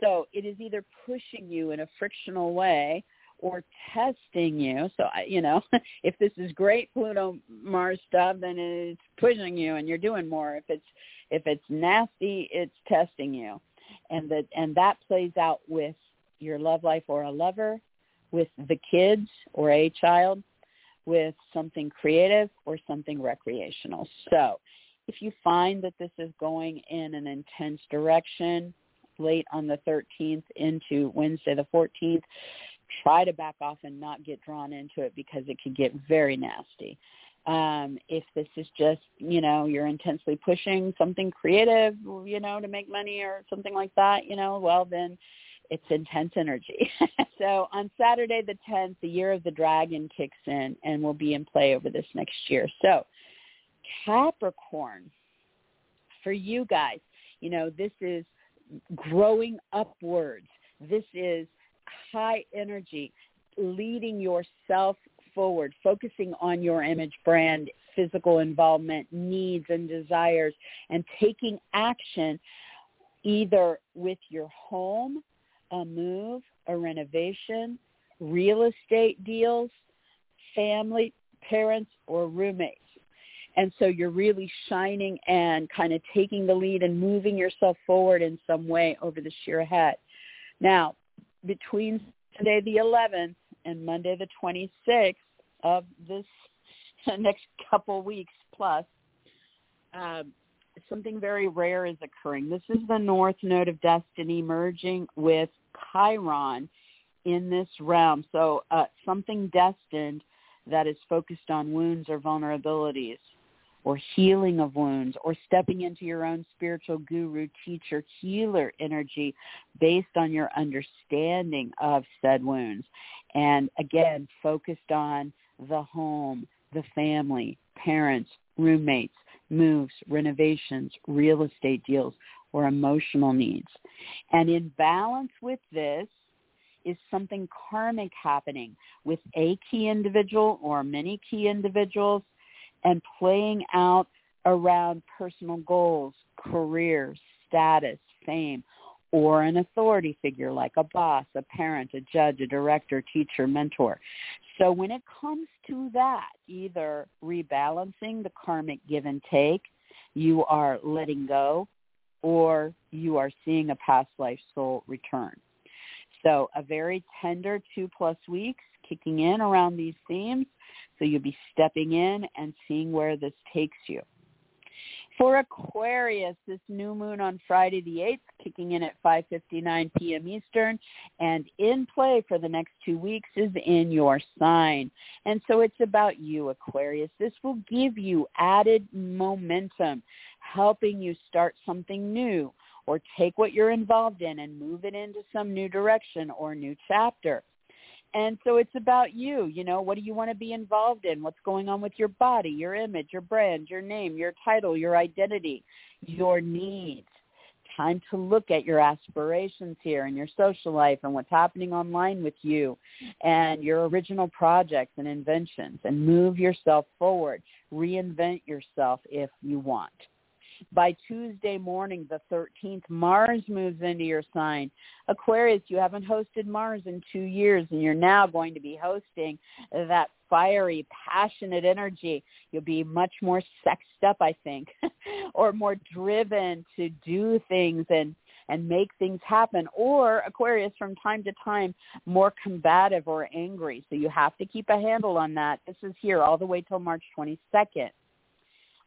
So it is either pushing you in a frictional way or testing you. So, you know, if this is great Pluto Mars stuff, then it's pushing you and you're doing more. If it's if it's nasty, it's testing you. And that and that plays out with your love life or a lover, with the kids or a child, with something creative or something recreational. So if you find that this is going in an intense direction late on the 13th into Wednesday the 14th, try to back off and not get drawn into it because it could get very nasty. Um, if this is just, you know, you're intensely pushing something creative, you know, to make money or something like that, you know, well then it's intense energy. so on Saturday the 10th, the year of the dragon kicks in and will be in play over this next year. So Capricorn, for you guys, you know, this is growing upwards. This is high energy, leading yourself forward, focusing on your image brand, physical involvement, needs and desires, and taking action either with your home, a move, a renovation, real estate deals, family, parents, or roommates. And so you're really shining and kind of taking the lead and moving yourself forward in some way over the year ahead. Now, between today the 11th and Monday the 26th of this next couple weeks plus, um, something very rare is occurring. This is the North Node of Destiny merging with Chiron in this realm. So uh, something destined that is focused on wounds or vulnerabilities or healing of wounds or stepping into your own spiritual guru, teacher, healer energy based on your understanding of said wounds. And again, focused on the home, the family, parents, roommates, moves, renovations, real estate deals, or emotional needs. And in balance with this is something karmic happening with a key individual or many key individuals and playing out around personal goals, career, status, fame, or an authority figure like a boss, a parent, a judge, a director, teacher, mentor. So when it comes to that, either rebalancing the karmic give and take, you are letting go, or you are seeing a past life soul return. So a very tender two plus weeks kicking in around these themes. So you'll be stepping in and seeing where this takes you. For Aquarius, this new moon on Friday the 8th, kicking in at 5.59 p.m. Eastern, and in play for the next two weeks is in your sign. And so it's about you, Aquarius. This will give you added momentum, helping you start something new or take what you're involved in and move it into some new direction or new chapter. And so it's about you, you know, what do you want to be involved in? What's going on with your body, your image, your brand, your name, your title, your identity, your needs. Time to look at your aspirations here and your social life and what's happening online with you and your original projects and inventions and move yourself forward. Reinvent yourself if you want by Tuesday morning, the 13th, Mars moves into your sign. Aquarius, you haven't hosted Mars in two years, and you're now going to be hosting that fiery, passionate energy. You'll be much more sexed up, I think, or more driven to do things and and make things happen or aquarius from time to time more combative or angry so you have to keep a handle on that this is here all the way till march 22nd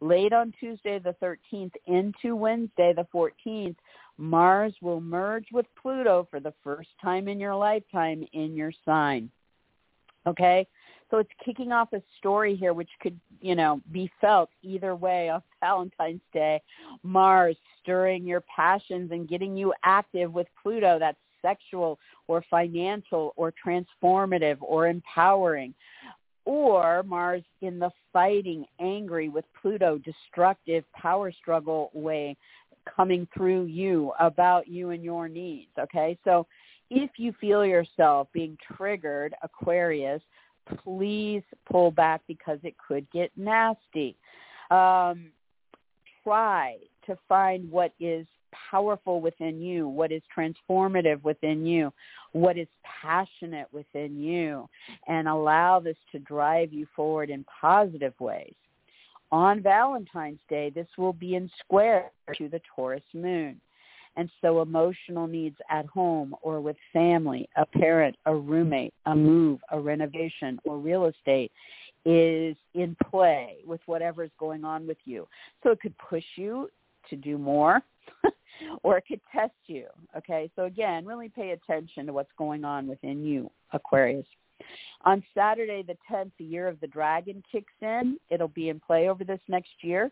late on Tuesday the 13th into Wednesday the 14th, Mars will merge with Pluto for the first time in your lifetime in your sign. Okay? So it's kicking off a story here which could, you know, be felt either way on Valentine's Day. Mars stirring your passions and getting you active with Pluto. That's sexual or financial or transformative or empowering or Mars in the fighting, angry with Pluto, destructive power struggle way coming through you about you and your needs. Okay, so if you feel yourself being triggered, Aquarius, please pull back because it could get nasty. Um, try to find what is powerful within you, what is transformative within you, what is passionate within you, and allow this to drive you forward in positive ways. On Valentine's Day, this will be in square to the Taurus moon. And so emotional needs at home or with family, a parent, a roommate, a move, a renovation, or real estate is in play with whatever's going on with you. So it could push you to do more or it could test you. Okay, so again, really pay attention to what's going on within you, Aquarius. On Saturday the 10th, the year of the dragon kicks in. It'll be in play over this next year.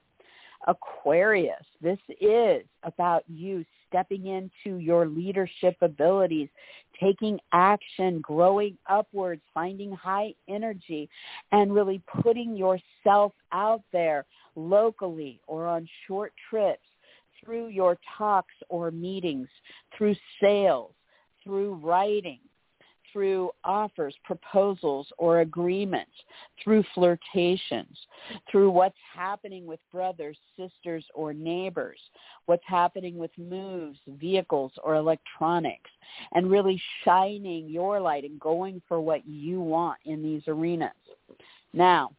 Aquarius, this is about you stepping into your leadership abilities, taking action, growing upwards, finding high energy, and really putting yourself out there locally or on short trips through your talks or meetings, through sales, through writing, through offers, proposals, or agreements, through flirtations, through what's happening with brothers, sisters, or neighbors, what's happening with moves, vehicles, or electronics, and really shining your light and going for what you want in these arenas. Now,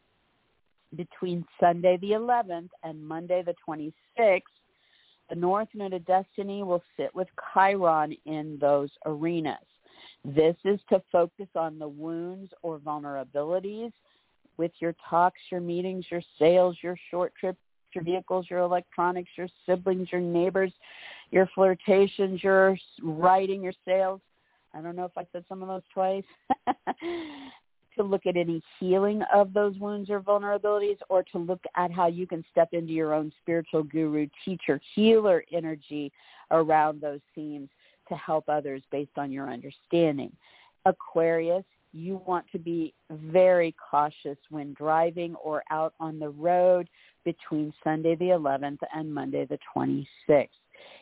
between Sunday the 11th and Monday the 26th, the North Node of Destiny will sit with Chiron in those arenas. This is to focus on the wounds or vulnerabilities with your talks, your meetings, your sales, your short trips, your vehicles, your electronics, your siblings, your neighbors, your flirtations, your writing, your sales. I don't know if I said some of those twice. to look at any healing of those wounds or vulnerabilities or to look at how you can step into your own spiritual guru, teacher, healer energy around those themes to help others based on your understanding. Aquarius, you want to be very cautious when driving or out on the road between Sunday the 11th and Monday the 26th.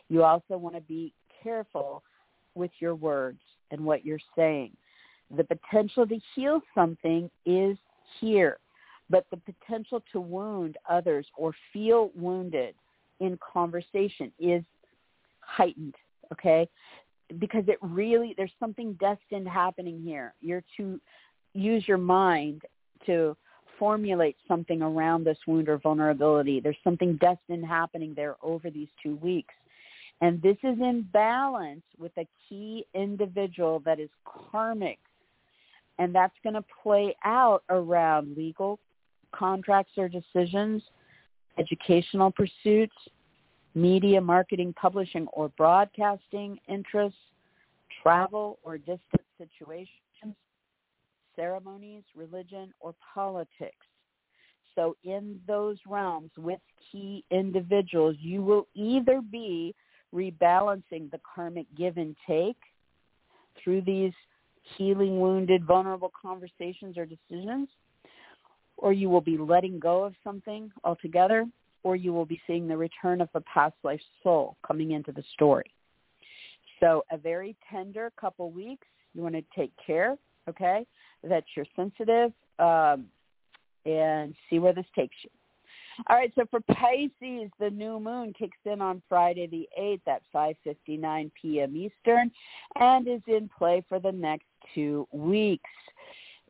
You also want to be careful with your words and what you're saying the potential to heal something is here, but the potential to wound others or feel wounded in conversation is heightened, okay? Because it really, there's something destined happening here. You're to use your mind to formulate something around this wound or vulnerability. There's something destined happening there over these two weeks. And this is in balance with a key individual that is karmic and that's going to play out around legal contracts or decisions, educational pursuits, media, marketing, publishing, or broadcasting interests, travel or distant situations, ceremonies, religion, or politics. So in those realms with key individuals, you will either be rebalancing the karmic give and take through these healing wounded, vulnerable conversations or decisions, or you will be letting go of something altogether, or you will be seeing the return of a past life soul coming into the story. So a very tender couple weeks. You want to take care, okay, that you're sensitive um, and see where this takes you. All right, so for Pisces, the new moon kicks in on Friday the 8th at 5.59 p.m. Eastern and is in play for the next two weeks.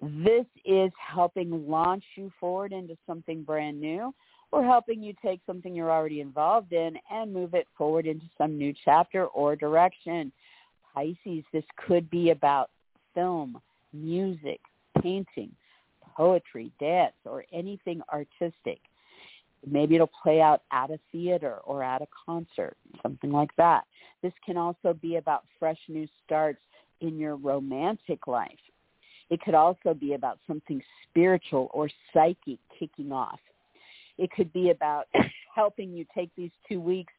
This is helping launch you forward into something brand new or helping you take something you're already involved in and move it forward into some new chapter or direction. Pisces, this could be about film, music, painting, poetry, dance, or anything artistic. Maybe it'll play out at a theater or at a concert, something like that. This can also be about fresh new starts in your romantic life. It could also be about something spiritual or psychic kicking off. It could be about helping you take these two weeks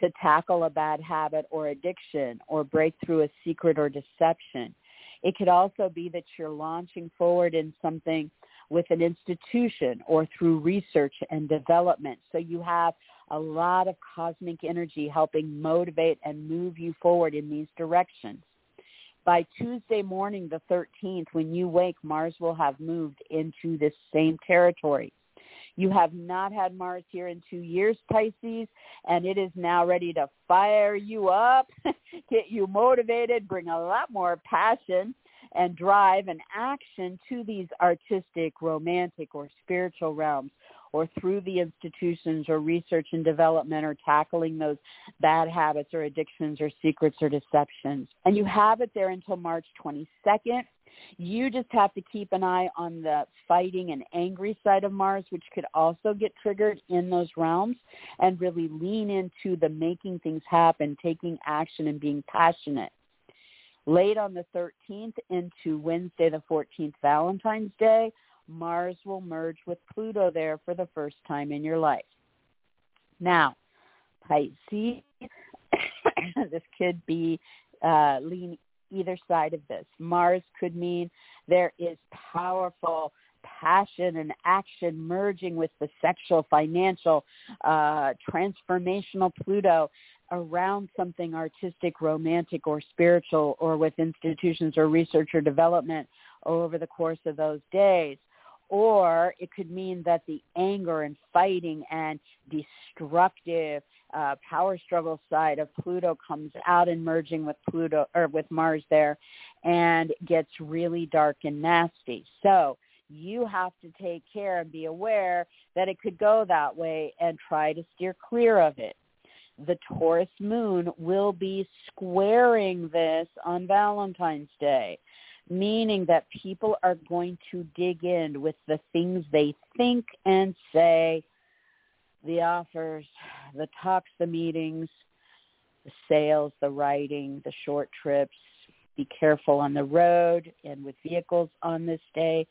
to tackle a bad habit or addiction or break through a secret or deception. It could also be that you're launching forward in something with an institution or through research and development. So you have a lot of cosmic energy helping motivate and move you forward in these directions. By Tuesday morning, the 13th, when you wake, Mars will have moved into this same territory. You have not had Mars here in two years, Pisces, and it is now ready to fire you up, get you motivated, bring a lot more passion and drive and action to these artistic, romantic, or spiritual realms or through the institutions or research and development or tackling those bad habits or addictions or secrets or deceptions. And you have it there until March 22nd. You just have to keep an eye on the fighting and angry side of Mars, which could also get triggered in those realms, and really lean into the making things happen, taking action, and being passionate. Late on the 13th into Wednesday the 14th, Valentine's Day, Mars will merge with Pluto there for the first time in your life. Now, Pisces, this could be uh, lean either side of this. Mars could mean there is powerful passion and action merging with the sexual, financial, uh, transformational Pluto around something artistic, romantic, or spiritual, or with institutions or research or development over the course of those days. Or it could mean that the anger and fighting and destructive uh, power struggle side of Pluto comes out and merging with Pluto or with Mars there, and gets really dark and nasty. So you have to take care and be aware that it could go that way and try to steer clear of it the Taurus moon will be squaring this on Valentine's Day, meaning that people are going to dig in with the things they think and say, the offers, the talks, the meetings, the sales, the writing, the short trips. Be careful on the road and with vehicles on this day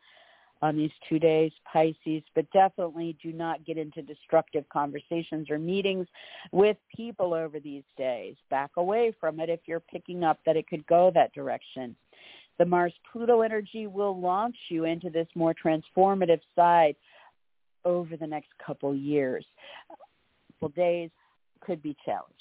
on these two days, Pisces, but definitely do not get into destructive conversations or meetings with people over these days. Back away from it if you're picking up that it could go that direction. The Mars-Pluto energy will launch you into this more transformative side over the next couple years. Couple days could be challenging.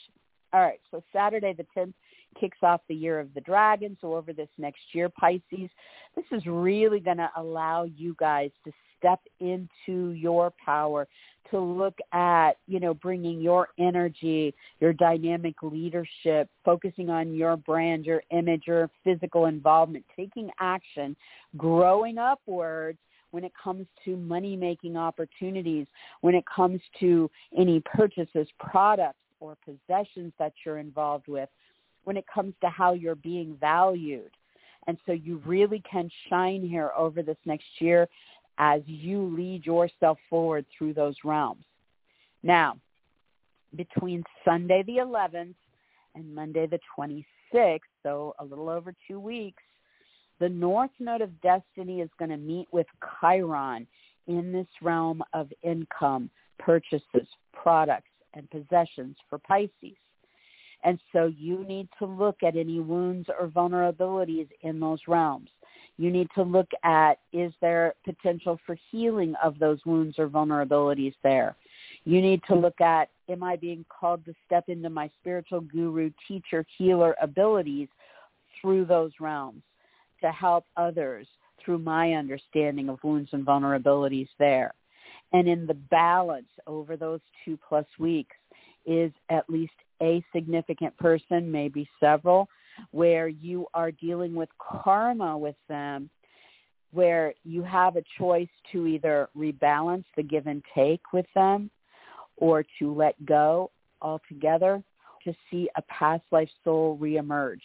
All right, so Saturday the 10th kicks off the year of the dragon. So over this next year, Pisces, this is really going to allow you guys to step into your power to look at, you know, bringing your energy, your dynamic leadership, focusing on your brand, your image, your physical involvement, taking action, growing upwards when it comes to money making opportunities, when it comes to any purchases, products, or possessions that you're involved with, when it comes to how you're being valued. And so you really can shine here over this next year as you lead yourself forward through those realms. Now, between Sunday the 11th and Monday the 26th, so a little over two weeks, the North Node of Destiny is going to meet with Chiron in this realm of income, purchases, products, and possessions for Pisces. And so you need to look at any wounds or vulnerabilities in those realms. You need to look at is there potential for healing of those wounds or vulnerabilities there? You need to look at am I being called to step into my spiritual guru, teacher, healer abilities through those realms to help others through my understanding of wounds and vulnerabilities there. And in the balance over those two plus weeks is at least a significant person, maybe several, where you are dealing with karma with them, where you have a choice to either rebalance the give and take with them or to let go altogether to see a past life soul reemerge.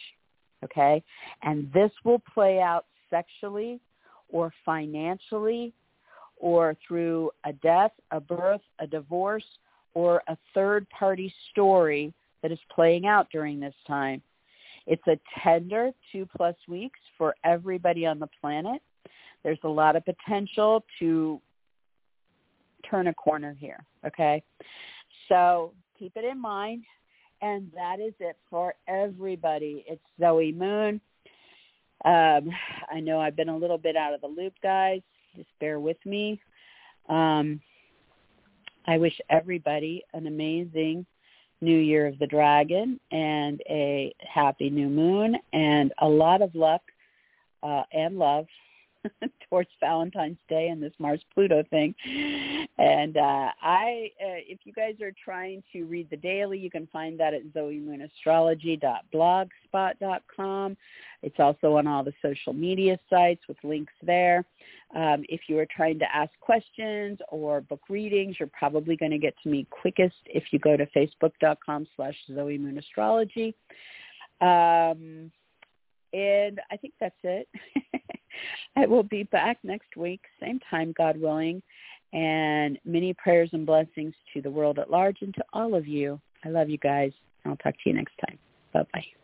Okay? And this will play out sexually or financially or through a death, a birth, a divorce, or a third party story that is playing out during this time. It's a tender two plus weeks for everybody on the planet. There's a lot of potential to turn a corner here, okay? So keep it in mind. And that is it for everybody. It's Zoe Moon. Um, I know I've been a little bit out of the loop, guys. Just bear with me. Um, I wish everybody an amazing New Year of the Dragon and a happy new moon and a lot of luck uh, and love towards Valentine's Day and this Mars Pluto thing. And uh, I, uh, if you guys are trying to read the daily, you can find that at zoemoonastrology.blogspot.com. It's also on all the social media sites with links there. Um, if you are trying to ask questions or book readings, you're probably going to get to me quickest if you go to facebook.com slash Zoe Moon Astrology. Um, and I think that's it. I will be back next week, same time, God willing. And many prayers and blessings to the world at large and to all of you. I love you guys. I'll talk to you next time. Bye-bye.